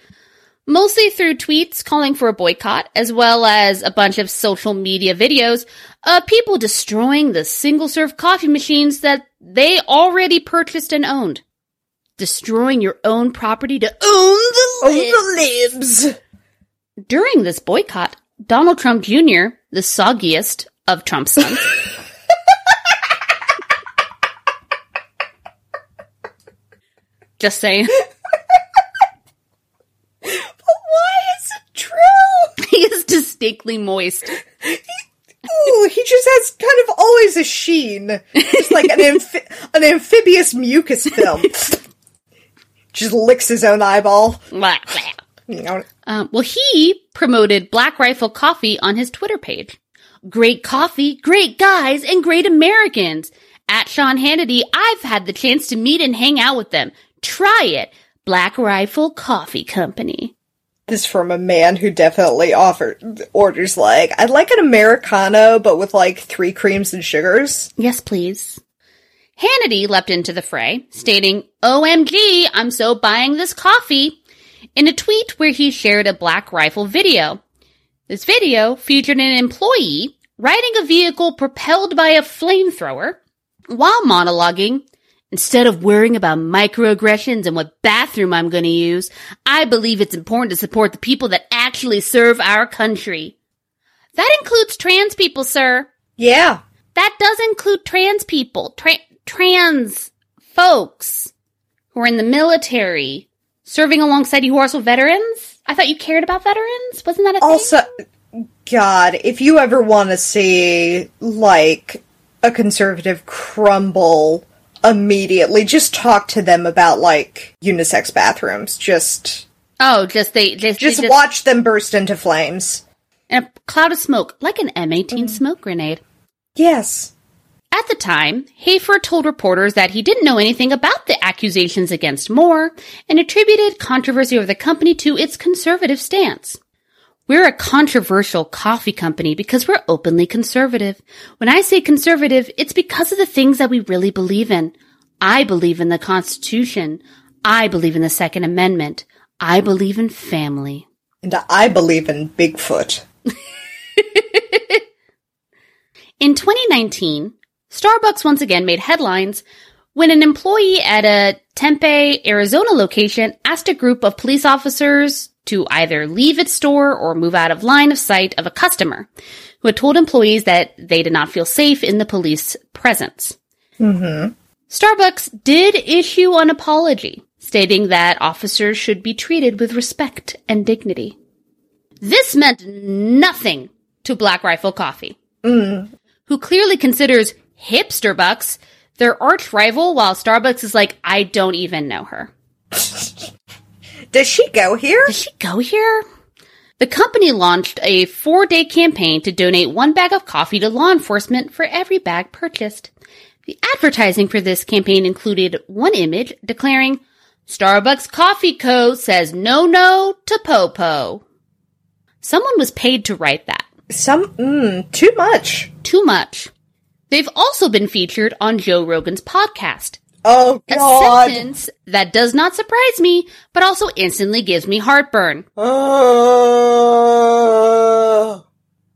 mostly through tweets calling for a boycott, as well as a bunch of social media videos of people destroying the single serve coffee machines that they already purchased and owned. Destroying your own property to own the Oh, lid. the libs. During this boycott, Donald Trump Jr., the soggiest of Trump's sons, [LAUGHS] just saying, [LAUGHS] But why is it true? [LAUGHS] he is distinctly moist. Ooh, he just has kind of always a sheen. Just like an, amphi- an amphibious mucus film. just licks his own eyeball. Um, well, he promoted Black Rifle Coffee on his Twitter page. Great coffee, great guys, and great Americans. At Sean Hannity, I've had the chance to meet and hang out with them. Try it. Black Rifle Coffee Company. this from a man who definitely offered orders like, I'd like an Americano, but with like three creams and sugars. Yes, please. Hannity leapt into the fray, stating, OMG, I'm so buying this coffee, in a tweet where he shared a Black Rifle video. This video featured an employee riding a vehicle propelled by a flamethrower while monologuing, Instead of worrying about microaggressions and what bathroom I'm going to use, I believe it's important to support the people that actually serve our country. That includes trans people, sir. Yeah. That does include trans people, tra- trans folks who are in the military, serving alongside you who are also veterans. I thought you cared about veterans. Wasn't that a thing? Also, God, if you ever want to see, like, a conservative crumble immediately, just talk to them about, like, unisex bathrooms. Just, Oh, just they just they just watch them burst into flames. and a cloud of smoke, like an M18 mm-hmm. smoke grenade. Yes. At the time, Hafer told reporters that he didn't know anything about the accusations against Moore and attributed controversy over the company to its conservative stance. We're a controversial coffee company because we're openly conservative. When I say conservative, it's because of the things that we really believe in. I believe in the Constitution. I believe in the Second Amendment. I believe in family. And I believe in Bigfoot. [LAUGHS] In 2019, Starbucks once again made headlines when an employee at a Tempe, Arizona location asked a group of police officers to either leave its store or move out of line of sight of a customer who had told employees that they did not feel safe in the police presence. Mm-hmm. Starbucks did issue an apology stating that officers should be treated with respect and dignity. This meant nothing to Black Rifle Coffee mm. who clearly considers hipster bucks their arch rival while Starbucks is like, I don't even know her. [LAUGHS] Does she go here? Does she go here? The company launched a four day campaign to donate one bag of coffee to law enforcement for every bag purchased. The advertising for this campaign included one image declaring, Starbucks Coffee Co. says no no to Popo. Someone was paid to write that. Some, mm, too much. Too much. They've also been featured on Joe Rogan's podcast. Oh, A God. sentence that does not surprise me, but also instantly gives me heartburn. Oh.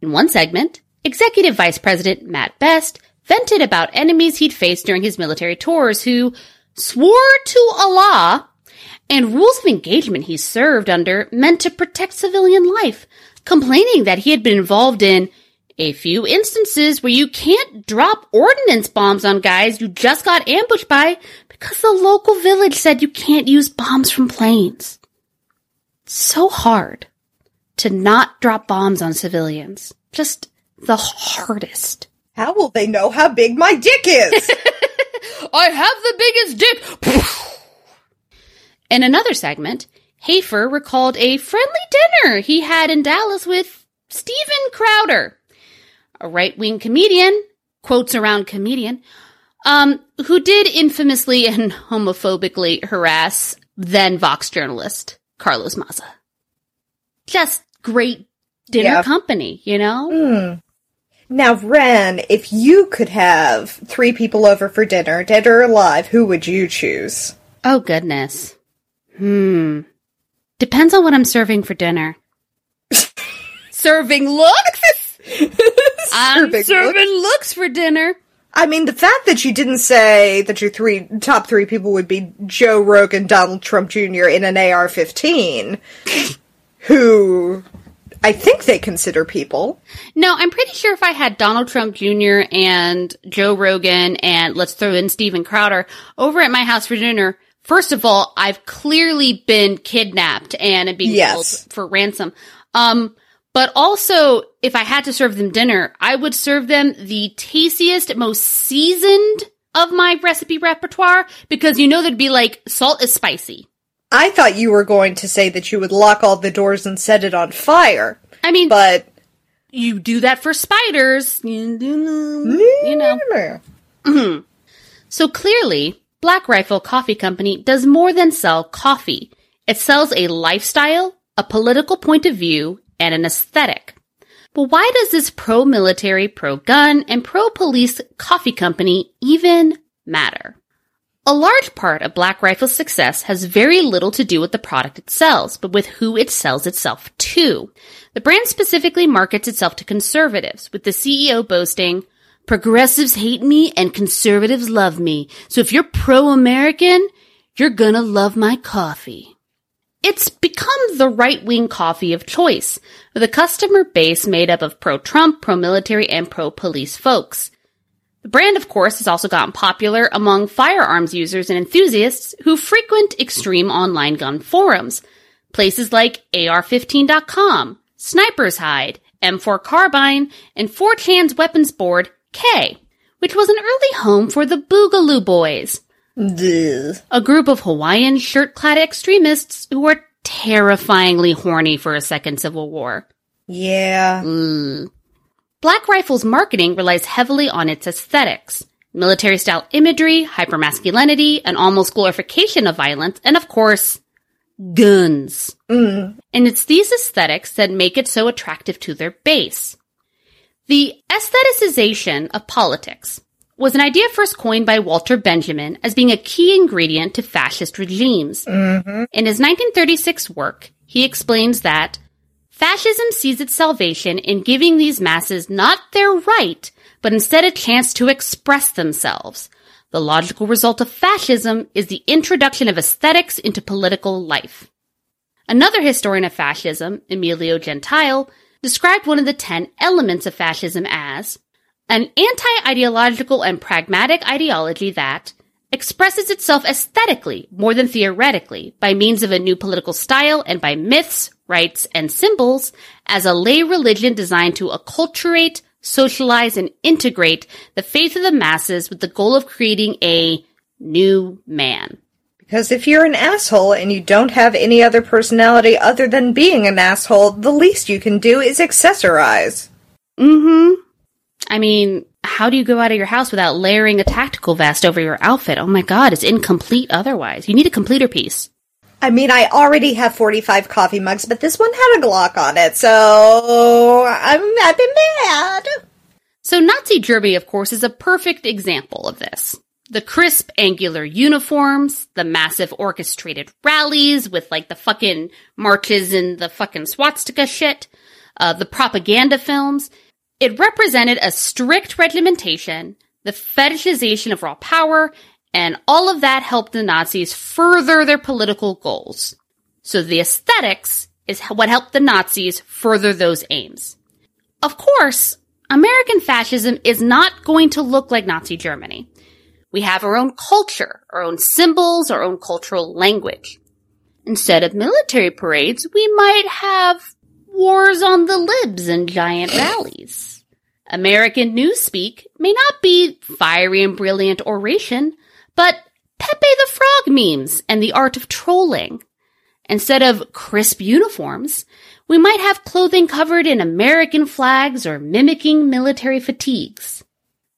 In one segment, Executive Vice President Matt Best vented about enemies he'd faced during his military tours who swore to Allah and rules of engagement he served under meant to protect civilian life, complaining that he had been involved in a few instances where you can't drop ordnance bombs on guys you just got ambushed by because the local village said you can't use bombs from planes. So hard to not drop bombs on civilians. Just the hardest. How will they know how big my dick is? [LAUGHS] I have the biggest dick. In another segment, Hafer recalled a friendly dinner he had in Dallas with Steven Crowder, a right-wing comedian, quotes around comedian, um, who did infamously and [LAUGHS] homophobically harass then Vox journalist Carlos Maza. Just great dinner Yeah. company, you know? Hmm. Now, Ren, if you could have three people over for dinner, dead or alive, who would you choose? Oh, goodness. Hmm. Depends on what I'm serving for dinner. [LAUGHS] serving looks? I'm Serving serving looks for dinner. I mean, the fact that you didn't say that your three top three people would be Joe Rogan, Donald Trump Jr. in an AR-15, who I think they consider people. No, I'm pretty sure if I had Donald Trump Jr. and Joe Rogan and let's throw in Steven Crowder over at my house for dinner, first of all, I've clearly been kidnapped and being Yes. held for ransom. Um, but also, if I had to serve them dinner, I would serve them the tastiest, most seasoned of my recipe repertoire because you know there'd be like salt is spicy. I thought you were going to say that you would lock all the doors and set it on fire, I mean, but you do that for spiders. You know. [CLEARS THROAT] So clearly, Black Rifle Coffee Company does more than sell coffee. It sells a lifestyle, a political point of view, and an aesthetic. But why does this pro-military, pro-gun, and pro-police coffee company even matter? A large part of Black Rifle's success has very little to do with the product it sells, but with who it sells itself to. The brand specifically markets itself to conservatives, with the CEO boasting, Progressives hate me and conservatives love me. So if you're pro-American, you're gonna love my coffee. It's become the right-wing coffee of choice, with a customer base made up of pro-Trump, pro-military, and pro-police folks. The brand, of course, has also gotten popular among firearms users and enthusiasts who frequent extreme online gun forums. Places like AR15.com, Sniper's Hide, M4 Carbine, and 4chan's weapons board, K, which was an early home for the Boogaloo Boys, Ugh. a group of Hawaiian shirt-clad extremists who are terrifyingly horny for a second civil war. yeah. Black Rifle's marketing relies heavily on its aesthetics. Military style imagery, hypermasculinity, an almost glorification of violence, and of course, guns. Mm. And it's these aesthetics that make it so attractive to their base. The aestheticization of politics was an idea first coined by Walter Benjamin as being a key ingredient to fascist regimes. Mm-hmm. In his 1936 work, he explains that Fascism sees its salvation in giving these masses not their right, but instead a chance to express themselves. The logical result of fascism is the introduction of aesthetics into political life. Another historian of fascism, Emilio Gentile, described one of the ten elements of fascism as an anti-ideological and pragmatic ideology that expresses itself aesthetically more than theoretically by means of a new political style and by myths, rites, and symbols as a lay religion designed to acculturate, socialize, and integrate the faith of the masses with the goal of creating a new man. Because if you're an asshole and you don't have any other personality other than being an asshole, the least you can do is accessorize. Mm-hmm. I mean, how do you go out of your house without layering a tactical vest over your outfit? Oh my god, it's incomplete otherwise. You need a completer piece. I mean, I already have 45 coffee mugs, but this one had a Glock on it, so I'm, I've been mad. So Nazi Germany, of course, is a perfect example of this. The crisp, angular uniforms, the massive orchestrated rallies with like the fucking marches and the fucking swastika shit, uh, the propaganda films. It represented a strict regimentation, the fetishization of raw power, and all of that helped the Nazis further their political goals. So the aesthetics is what helped the Nazis further those aims. Of course, American fascism is not going to look like Nazi Germany. We have our own culture, our own symbols, our own cultural language. Instead of military parades, we might have wars on the libs and giant [CLEARS THROAT] rallies. American newspeak may not be fiery and brilliant oration, but Pepe the Frog memes and the art of trolling. Instead of crisp uniforms, we might have clothing covered in American flags or mimicking military fatigues.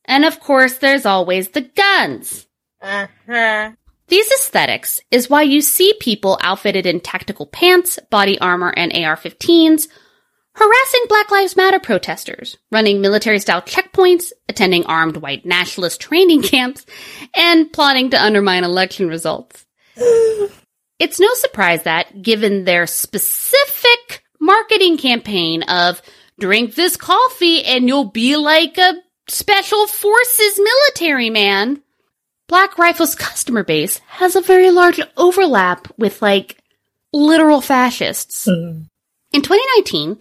And of course, there's always the guns. Uh-huh. These aesthetics is why you see people outfitted in tactical pants, body armor, and AR-15s harassing Black Lives Matter protesters, running military style checkpoints, attending armed white nationalist training [LAUGHS] camps, and plotting to undermine election results. [GASPS] it's no surprise that, given their specific marketing campaign of drink this coffee and you'll be like a special forces military man, Black Rifle's customer base has a very large overlap with like literal fascists. Mm. In 2019,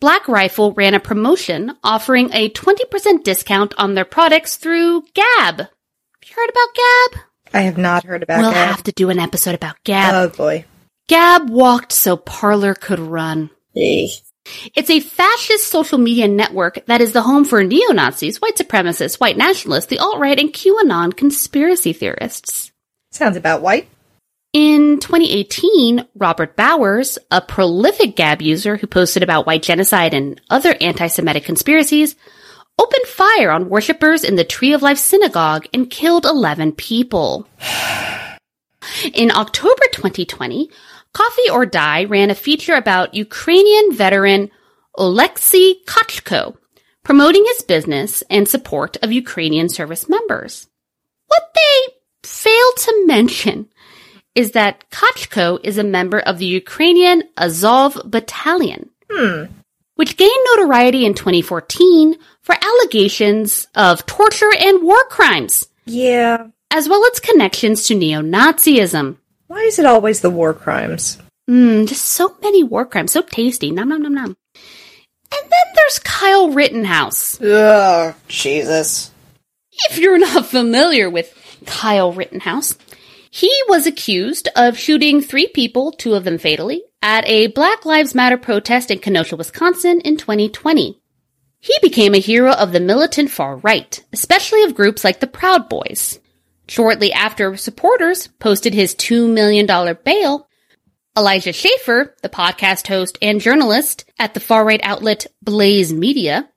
Black Rifle ran a promotion offering a 20% discount on their products through Gab. Have you heard about Gab? I have not heard about we'll that. have to do an episode about Gab. Oh boy. Gab walked so Parler could run. It's a fascist social media network that is the home for neo Nazis, white supremacists, white nationalists, the alt right, and QAnon conspiracy theorists. Sounds about white. In 2018, Robert Bowers, a prolific Gab user who posted about white genocide and other anti Semitic conspiracies, opened fire on worshippers in the Tree of Life synagogue and killed 11 people. [SIGHS] In October 2020, Coffee or Die ran a feature about Ukrainian veteran Oleksiy Kochko, promoting his business and support of Ukrainian service members. What they fail to mention is that Kochko is a member of the Ukrainian Azov Battalion, hmm. which gained notoriety in 2014 for allegations of torture and war crimes, Yeah. as well as connections to neo-Nazism. Why is it always the war crimes? Mmm, just so many war crimes, so tasty. Nom nom nom nom. And then there's Kyle Rittenhouse. Ugh, Jesus. If you're not familiar with Kyle Rittenhouse, he was accused of shooting three people, two of them fatally, at a Black Lives Matter protest in Kenosha, Wisconsin in 2020. He became a hero of the militant far right, especially of groups like the Proud Boys. Shortly after supporters posted his $2 million bail, Elijah Schaffer, the podcast host and journalist at the far right outlet Blaze Media,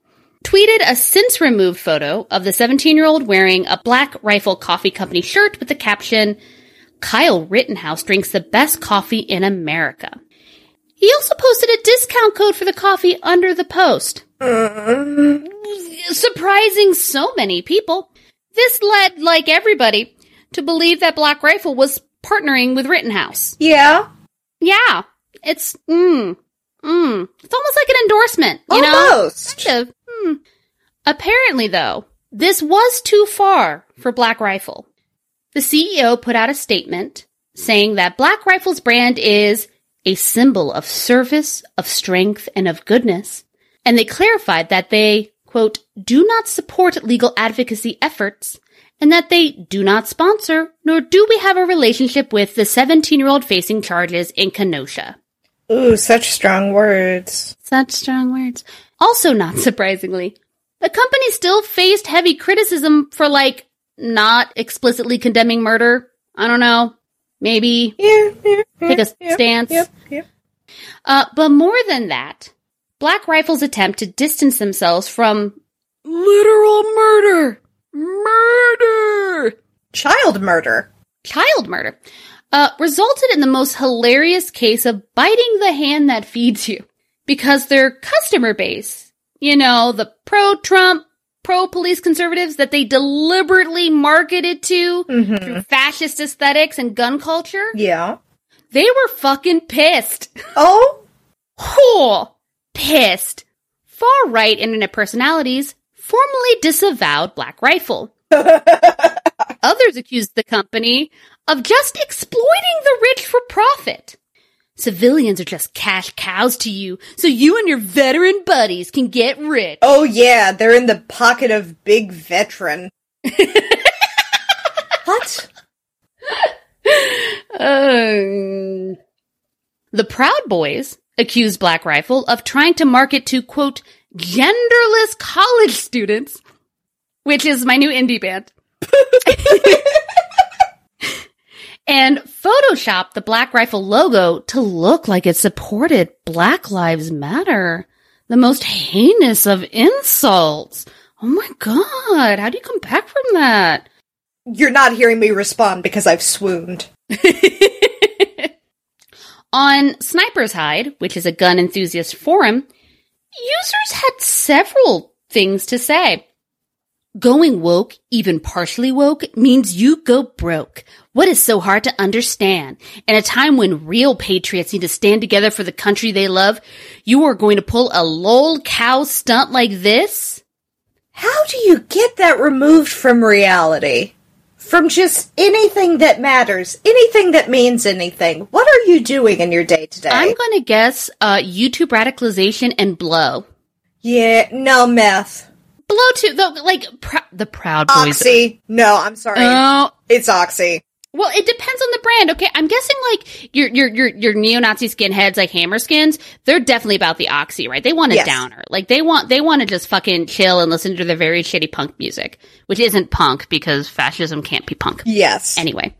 tweeted a since removed photo of the 17 year old wearing a Black Rifle Coffee Company shirt with the caption, Kyle Rittenhouse drinks the best coffee in America. He also posted a discount code for the coffee under the post. Uh. Surprising so many people. This led, like everybody, to believe that Black Rifle was partnering with Rittenhouse. Yeah. Yeah, it's mm, mm. It's almost like an endorsement, you know? Almost. Kind of. Hmm. Apparently, though, this was too far for Black Rifle. The CEO put out a statement saying that Black Rifle's brand is a symbol of service, of strength, and of goodness. And they clarified that they, quote, do not support legal advocacy efforts and that they do not sponsor, nor do we have a relationship with the 17 year old facing charges in Kenosha. Ooh, such strong words. Such strong words. Also, not [LAUGHS] surprisingly, the company still faced heavy criticism for like not explicitly condemning murder. I don't know. Maybe Yeah, yeah, take a yeah, stance. Yep, yep. Uh, but more than that, Black Rifle's attempt to distance themselves from literal murder, murder, Child murder. child murder, uh, resulted in the most hilarious case of biting the hand that feeds you. Because their customer base, you know, the pro-Trump, pro-police conservatives that they deliberately marketed to Mm-hmm. through fascist aesthetics and gun culture, Yeah. they were fucking pissed. Oh? [LAUGHS] Oh, pissed. Far right internet personalities formally disavowed Black Rifle. [LAUGHS] Others accused the company of just exploiting the rich for profit. Civilians are just cash cows to you, so you and your veteran buddies can get rich. Oh yeah, they're in the pocket of big veteran. [LAUGHS] what? Um, the Proud Boys accused Black Rifle of trying to market to, quote, genderless college students, which is my new indie band. [LAUGHS] and Photoshop the Black Rifle logo to look like it supported Black Lives Matter. The most heinous of insults. Oh my god, how do you come back from that? You're not hearing me respond because I've swooned. [LAUGHS] On Sniper's Hide, which is a gun enthusiast forum, Users had several things to say. Going woke, even partially woke, means you go broke. What is so hard to understand? In a time when real patriots need to stand together for the country they love, you are going to pull a lol cow stunt like this? How do you get that removed from reality? From just anything that matters, anything that means anything. What are you doing in your day to day? I'm gonna guess, uh, YouTube radicalization and blow. Yeah, no meth. Blow too, though, like, pr- the Proud Boys. Oxy. No, I'm sorry. Oh, it's Oxy. Well, it depends on the brand. Okay, I'm guessing like your your your your neo-Nazi skinheads like Hammerskins, they're definitely about the oxy, right? They want a Yes. downer. Like they want they want to just fucking chill and listen to their very shitty punk music, which isn't punk because fascism can't be punk. Yes. Anyway.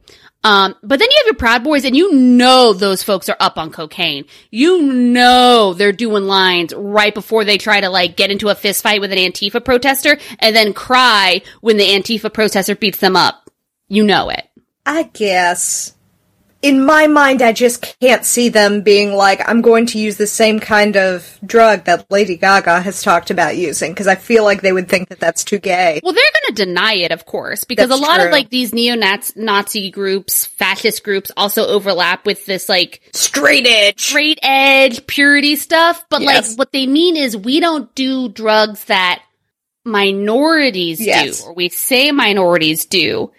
Um, but then you have your Proud Boys and you know those folks are up on cocaine. You know they're doing lines right before they try to like get into a fist fight with an Antifa protester and then cry when the Antifa protester beats them up. You know it. I guess. In my mind, I just can't see them being like, I'm going to use the same kind of drug that Lady Gaga has talked about using, because I feel like they would think that that's too gay. Well, they're going to deny it, of course, because That's a lot of like these neo-Nazi groups, fascist groups also overlap with this like Straight edge. straight edge purity stuff. But Yes. like what they mean is we don't do drugs that minorities Yes. do, or we say minorities do.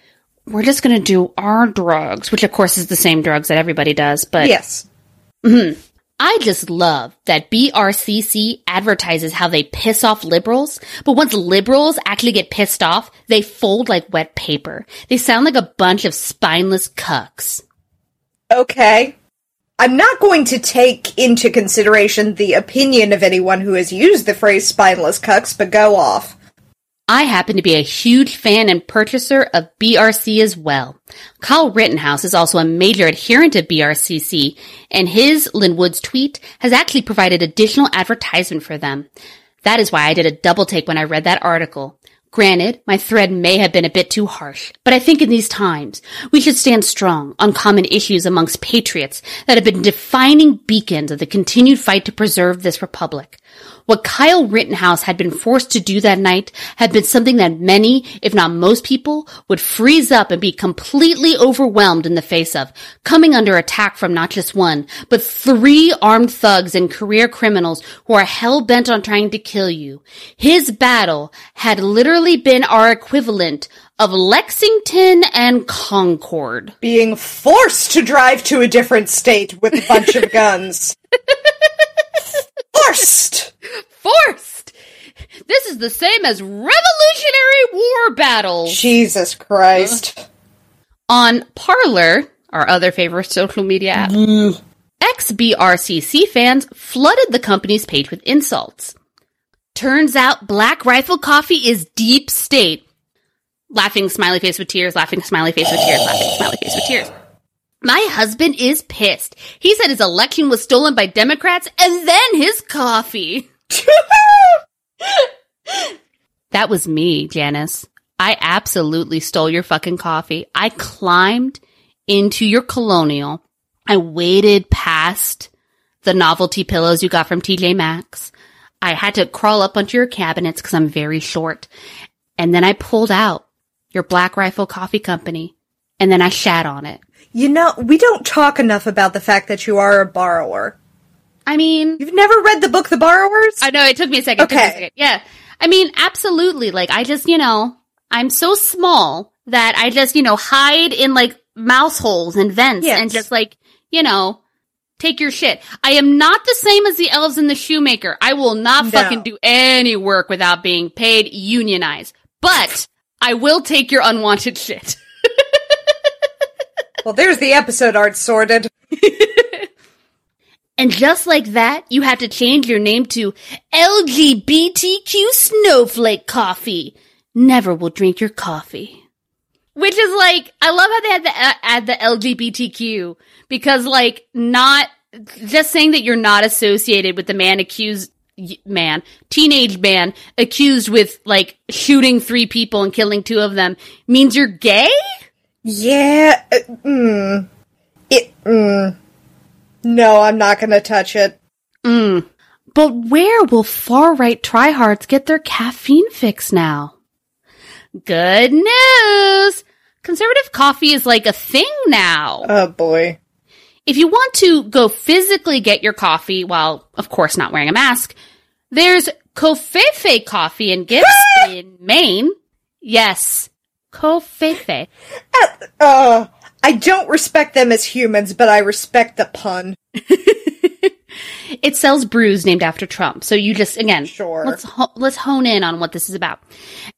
We're just going to do our drugs, which of course is the same drugs that everybody does, but Yes. Mm-hmm. I just love that BRCC advertises how they piss off liberals, but once liberals actually get pissed off, they fold like wet paper. They sound like a bunch of spineless cucks. Okay. I'm not going to take into consideration the opinion of anyone who has used the phrase spineless cucks, but go off. I happen to be a huge fan and purchaser of BRC as well. Kyle Rittenhouse is also a major adherent of BRCC, and his Lin Wood's tweet has actually provided additional advertisement for them. That is why I did a double take when I read that article. Granted, my thread may have been a bit too harsh, but I think in these times, we should stand strong on common issues amongst patriots that have been defining beacons of the continued fight to preserve this republic. What Kyle Rittenhouse had been forced to do that night had been something that many, if not most people, would freeze up and be completely overwhelmed in the face of, coming under attack from not just one, but three armed thugs and career criminals who are hell bent on trying to kill you. His battle had literally been our equivalent of Lexington and Concord. Being forced to drive to a different state with a bunch of [LAUGHS] guns. Forced! Forced! This is the same as Revolutionary War battles. Jesus Christ. On Parler, our other favorite social media app, mm. ex-BRCC fans flooded the company's page with insults. Turns out Black Rifle Coffee is deep state. Laughing smiley face with tears, laughing smiley face with tears, laughing smiley face with tears. My husband is pissed. He said his election was stolen by Democrats and then his coffee. [LAUGHS] That was me, Janice. I absolutely stole your fucking coffee. I climbed into your colonial. I waded past the novelty pillows you got from TJ Maxx. I had to crawl up onto your cabinets because I'm very short. And then I pulled out your Black Rifle Coffee Company. And then I shat on it. You know, we don't talk enough about the fact that you are a borrower. I mean, You've never read the book The Borrowers? I know it took me a second. me a Okay. second. Yeah. I mean, absolutely. Like, I just, you know, I'm so small that I just, you know, hide in like mouse holes and vents Yes. and just like, you know, take your shit. I am not the same as the elves in the shoemaker. I will not No. fucking do any work without being paid unionized. But I will take your unwanted shit. [LAUGHS] Well, there's the episode art sorted. [LAUGHS] And just like that, you have to change your name to LGBTQ Snowflake Coffee. Never will drink your coffee. Which is like, I love how they had to uh, add the LGBTQ because like not just saying that you're not associated with the man accused man, teenage man accused with like shooting three people and killing two of them means you're gay? Yeah, uh, mm, it, mm. No, I'm not gonna touch it. Mm. But where will far right tryhards get their caffeine fix now? Good news! Conservative coffee is like a thing now. Oh boy. If you want to go physically get your coffee while, of course, not wearing a mask, there's Covfefe Coffee in Gibson, [LAUGHS] Maine. Yes, Covfefe. Uh, I don't respect them as humans, but I respect the pun. [LAUGHS] It sells brews named after Trump. So you just again, Sure. Let's ho- let's hone in on what this is about.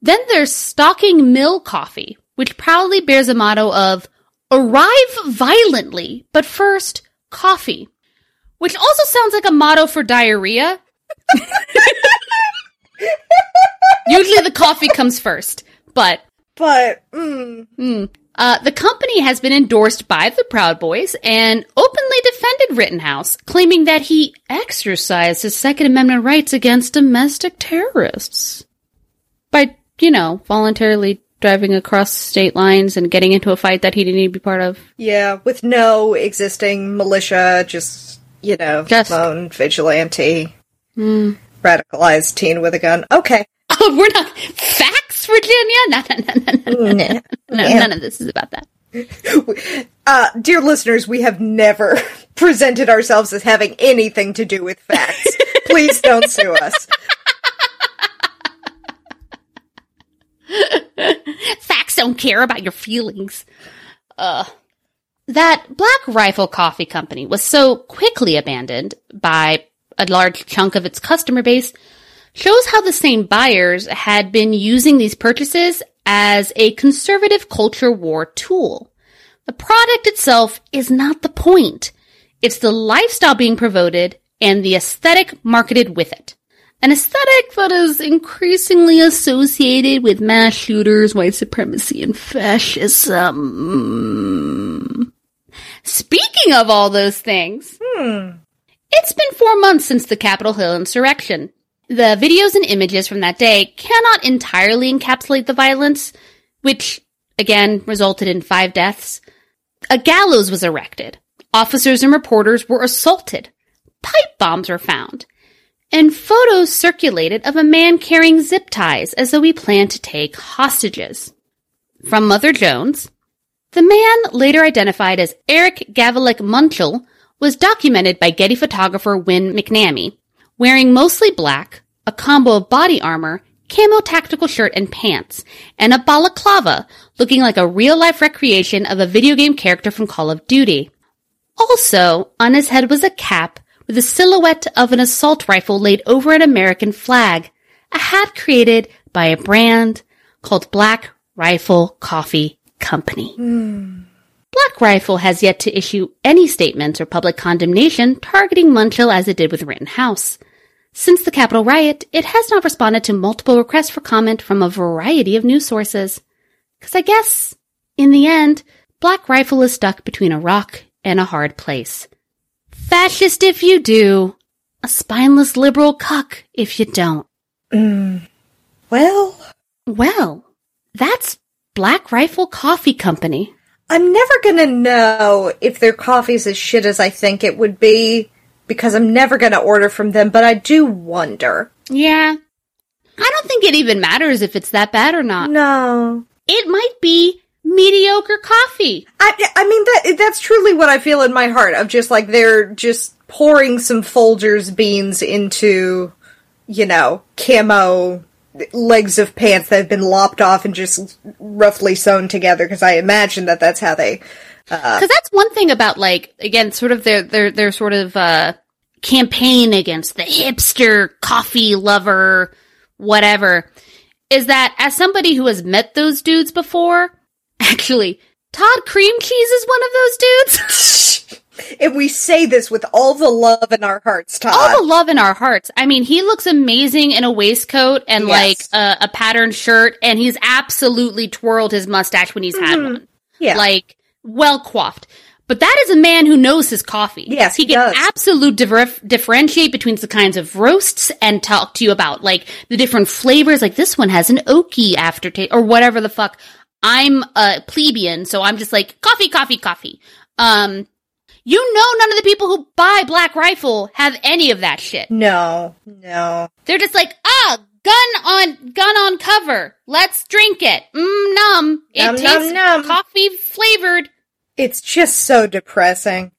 Then there's Stocking Mill Coffee, which proudly bears a motto of "Arrive violently, but first coffee," which also sounds like a motto for diarrhea. [LAUGHS] Usually the coffee comes first, but But, mm, Hmm. Uh, the company has been endorsed by the Proud Boys and openly defended Rittenhouse, claiming that he exercised his Second Amendment rights against domestic terrorists by, you know, voluntarily driving across state lines and getting into a fight that he didn't need to be part of. yeah, with no existing militia, just, you know, Just- lone vigilante, radicalized teen with a gun. Okay. [LAUGHS] Oh, we're not facts, Virginia. No, no, no, no, no, no. None of this is about that. [LAUGHS] Uh, dear listeners, we have never [LAUGHS] presented ourselves as having anything to do with facts. Please don't sue us. Facts don't care about your feelings. Uh, that Black Rifle Coffee Company was so quickly abandoned by a large chunk of its customer base shows how the same buyers had been using these purchases as a conservative culture war tool. The product itself is not the point. It's the lifestyle being promoted and the aesthetic marketed with it. An aesthetic that is increasingly associated with mass shooters, white supremacy, and fascism. Speaking of all those things, hmm. it's been four months since the Capitol Hill insurrection. The videos and images from that day cannot entirely encapsulate the violence, which again resulted in five deaths. A gallows was erected. Officers and reporters were assaulted. Pipe bombs were found. And photos circulated of a man carrying zip ties as though he planned to take hostages. From Mother Jones, the man, later identified as Eric Gavelek Munchel, was documented by Getty photographer Win McNamee, wearing mostly black, a combo of body armor, camo tactical shirt and pants, and a balaclava looking like a real life recreation of a video game character from Call of Duty. Also, on his head was a cap with a silhouette of an assault rifle laid over an American flag, a hat created by a brand called Black Rifle Coffee Company. Hmm. Black Rifle has yet to issue any statements or public condemnation targeting Munchel as it did with Rittenhouse. Since the Capitol riot, it has not responded to multiple requests for comment from a variety of news sources. Cause I guess, in the end, Black Rifle is stuck between a rock and a hard place. Fascist if you do, a spineless liberal cuck if you don't. Mm. Well, Well, that's Black Rifle Coffee Company. I'm never gonna know if their coffee's as shit as I think it would be because I'm never gonna order from them, but I do wonder. Yeah. I don't think it even matters if it's that bad or not. No. It might be mediocre coffee. I, I mean that that's truly what I feel in my heart of just like they're just pouring some Folgers beans into, you know, camo legs of pants that have been lopped off and just roughly sewn together because I imagine that that's how they. Because that's one thing about like again, sort of their their their sort of uh, campaign against the hipster coffee lover, whatever, is that as somebody who has met those dudes before, [LAUGHS] actually, Todd Cream Cheese is one of those dudes. [LAUGHS] And we say this with all the love in our hearts, Todd. All the love in our hearts. I mean, he looks amazing in a waistcoat and Yes. like a, a patterned shirt, and he's absolutely twirled his mustache when he's had one. Mm-hmm. yeah. like well coiffed. But that is a man who knows his coffee. Yes, he can does. absolute differ- differentiate between the kinds of roasts and talk to you about like the different flavors. Like this one has an oaky aftertaste or whatever the fuck. I'm a plebeian, so I'm just like coffee, coffee, coffee. Um, You know, none of the people who buy Black Rifle have any of that shit. No, no. They're just like, ah, gun on, gun on cover. Let's drink it. Mmm, num. It Num, num, tastes num. coffee flavored. It's just so depressing.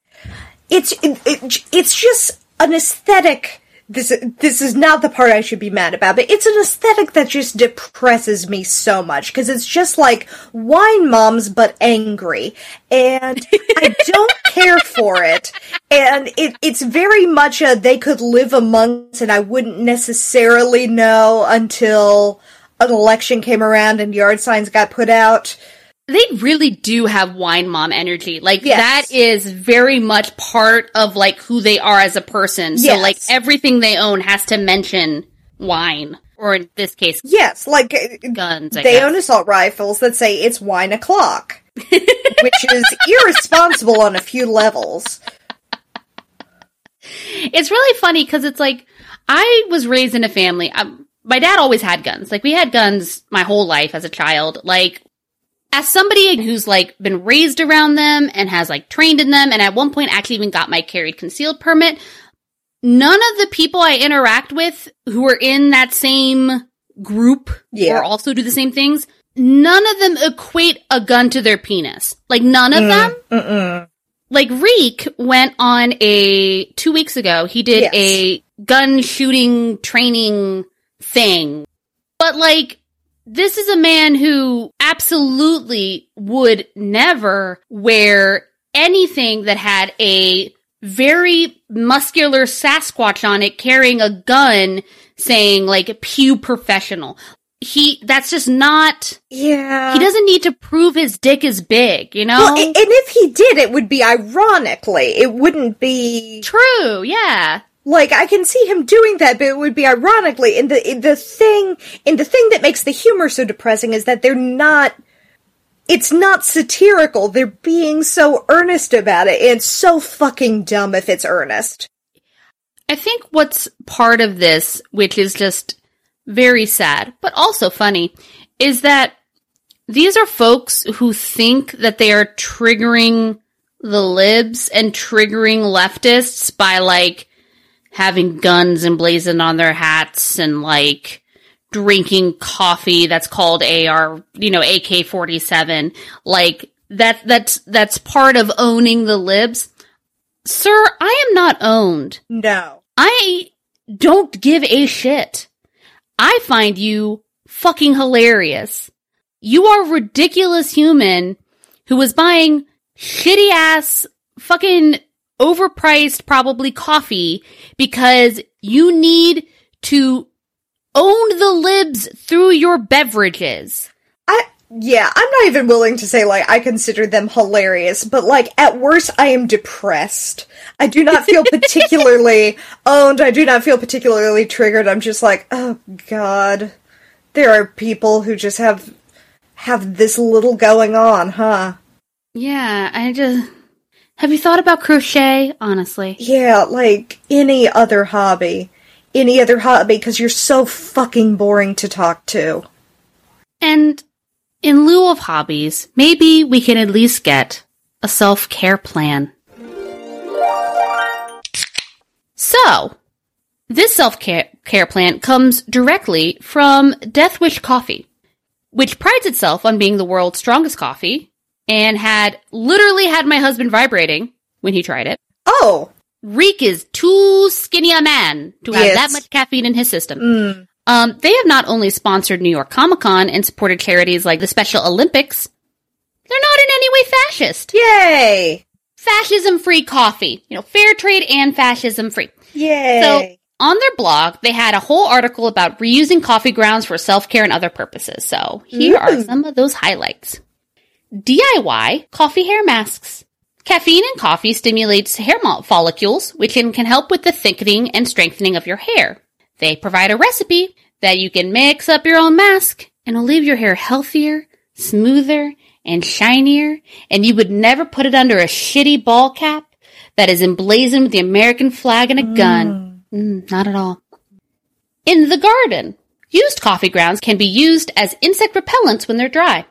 It's it, it, it's just an aesthetic. This this is not the part I should be mad about, but it's an aesthetic that just depresses me so much because it's just like wine moms but angry, and I [LAUGHS] don't care for it. And it it's very much a they could live amongst, and I wouldn't necessarily know until an election came around and yard signs got put out. They really do have wine mom energy. Like Yes. that is very much part of like who they are as a person. So Yes. like everything they own has to mention wine. Or in this case, Yes, like uh, guns. I they guess. own assault rifles that say it's wine o'clock, [LAUGHS] which is irresponsible on a few levels. It's really funny because it's like I was raised in a family. Um, my dad always had guns. Like we had guns my whole life as a child. Like as somebody who's like been raised around them and has like trained in them, and at one point actually even got my carried concealed permit. None of the people I interact with who are in that same group Yeah. or also do the same things, none of them equate a gun to their penis. Like none of them Mm-mm. like Reek went on a two weeks ago. He did Yes. a gun shooting training thing, but like this is a man who absolutely would never wear anything that had a very muscular Sasquatch on it carrying a gun saying like pew professional. He that's just not Yeah. he doesn't need to prove his dick is big, you know? Well, and if he did, it would be ironically. It wouldn't be True, yeah. Like I can see him doing that, but it would be ironically. And the in the thing, and the thing that makes the humor so depressing is that they're not. It's not satirical. They're being so earnest about it. And so fucking dumb if it's earnest. I think what's part of this, which is just very sad, but also funny, is that these are folks who think that they are triggering the libs and triggering leftists by like having guns emblazoned on their hats and like drinking coffee that's called AR, you know, AK-47. Like that, that's, that's part of owning the libs. Sir, I am not owned. No. I don't give a shit. I find you fucking hilarious. You are a ridiculous human who was buying shitty ass fucking overpriced probably coffee because you need to own the libs through your beverages. I yeah, I'm not even willing to say like I consider them hilarious, but like at worst I am depressed. I do not feel [LAUGHS] particularly owned. I do not feel particularly triggered. I'm just like, "Oh god. There are people who just have have this little going on, huh?" Yeah, I just have you thought about crochet, honestly? Yeah, like any other hobby. Any other hobby cuz you're so fucking boring to talk to. And in lieu of hobbies, maybe we can at least get a self care plan. So, this self care plan comes directly from Death Wish Coffee, which prides itself on being the world's strongest coffee and had literally had my husband vibrating when he tried it. Oh, Reek is too skinny a man to have Yes. that much caffeine in his system. mm, Um, they have not only sponsored New York Comic Con and supported charities like the Special Olympics, they're not in any way fascist. yay. Fascism free coffee. You know, fair trade and fascism free. Yay. So, on their blog, they had a whole article about reusing coffee grounds for self care and other purposes. So, here are some of those highlights DIY coffee hair masks. Caffeine in coffee stimulates hair follicles, which can, can help with the thickening and strengthening of your hair. They provide a recipe that you can mix up your own mask and it'll leave your hair healthier, smoother, and shinier, and you would never put it under a shitty ball cap that is emblazoned with the American flag and a gun. Mm, not at all. In the garden, used coffee grounds can be used as insect repellents when they're dry.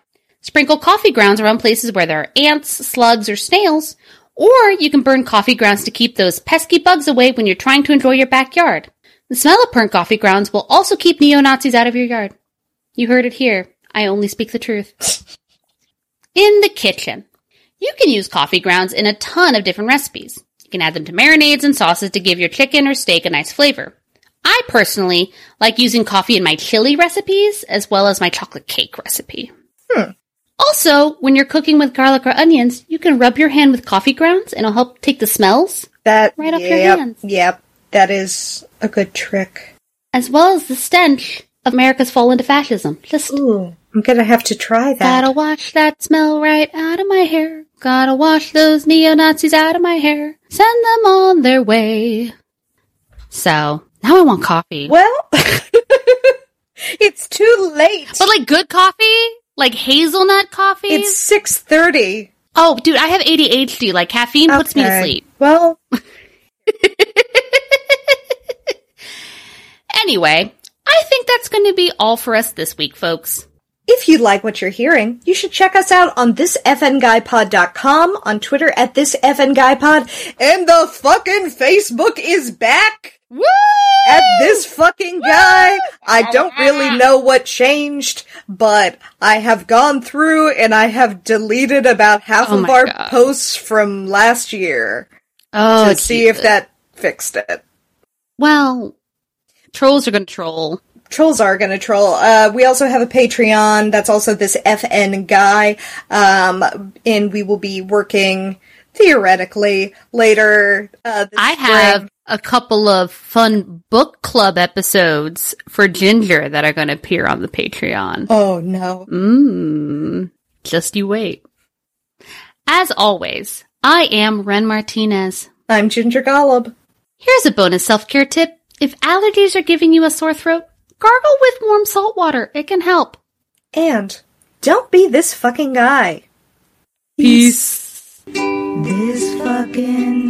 Sprinkle coffee grounds around places where there are ants, slugs, or snails, Or you can burn coffee grounds to keep those pesky bugs away when you're trying to enjoy your backyard. The smell of burnt coffee grounds will also keep neo Nazis out of your yard. You heard it here. I only speak the truth. In the kitchen, you can use coffee grounds in a ton of different recipes. You can add them to marinades and sauces to give your chicken or steak a nice flavor. I personally like using coffee in my chili recipes as well as my chocolate cake recipe. Hmm. Also, when you're cooking with garlic or onions, you can rub your hand with coffee grounds and it'll help take the smells That Right off your hands. Yep, that is a good trick. as well as the stench of America's fall into fascism. Just Ooh, I'm gonna have to try that. gotta wash that smell right out of my hair. Gotta wash those neo-Nazis out of my hair. Send them on their way. So, now I want coffee. Well, [LAUGHS] it's too late. But like good coffee? Like hazelnut coffee? it's six thirty. oh, dude, I have ADHD. Like caffeine puts me to sleep. Well, [LAUGHS] Anyway, I think that's going to be all for us this week, folks. if you like what you're hearing, you should check us out on thisfnguypod.com, on Twitter at thisfnguypod, and the fucking Facebook is back Woo! at this fucking guy. I don't really know what changed, but I have gone through and I have deleted about half Oh of our God. posts from last year Oh, to see if that fixed it. Well, trolls are going to troll. Trolls are gonna troll. Uh, we also have a Patreon. That's also this FN guy. Um, and we will be working theoretically later. Uh, this I spring. have a couple of fun book club episodes for Ginger that are going to appear on the Patreon. Oh no. Mmm. Just you wait. As always, I am Ren Martinez. I'm Ginger Golub. Here's a bonus self-care tip. If allergies are giving you a sore throat, gargle with warm salt water. It can help. And don't be this fucking guy. Peace. This fucking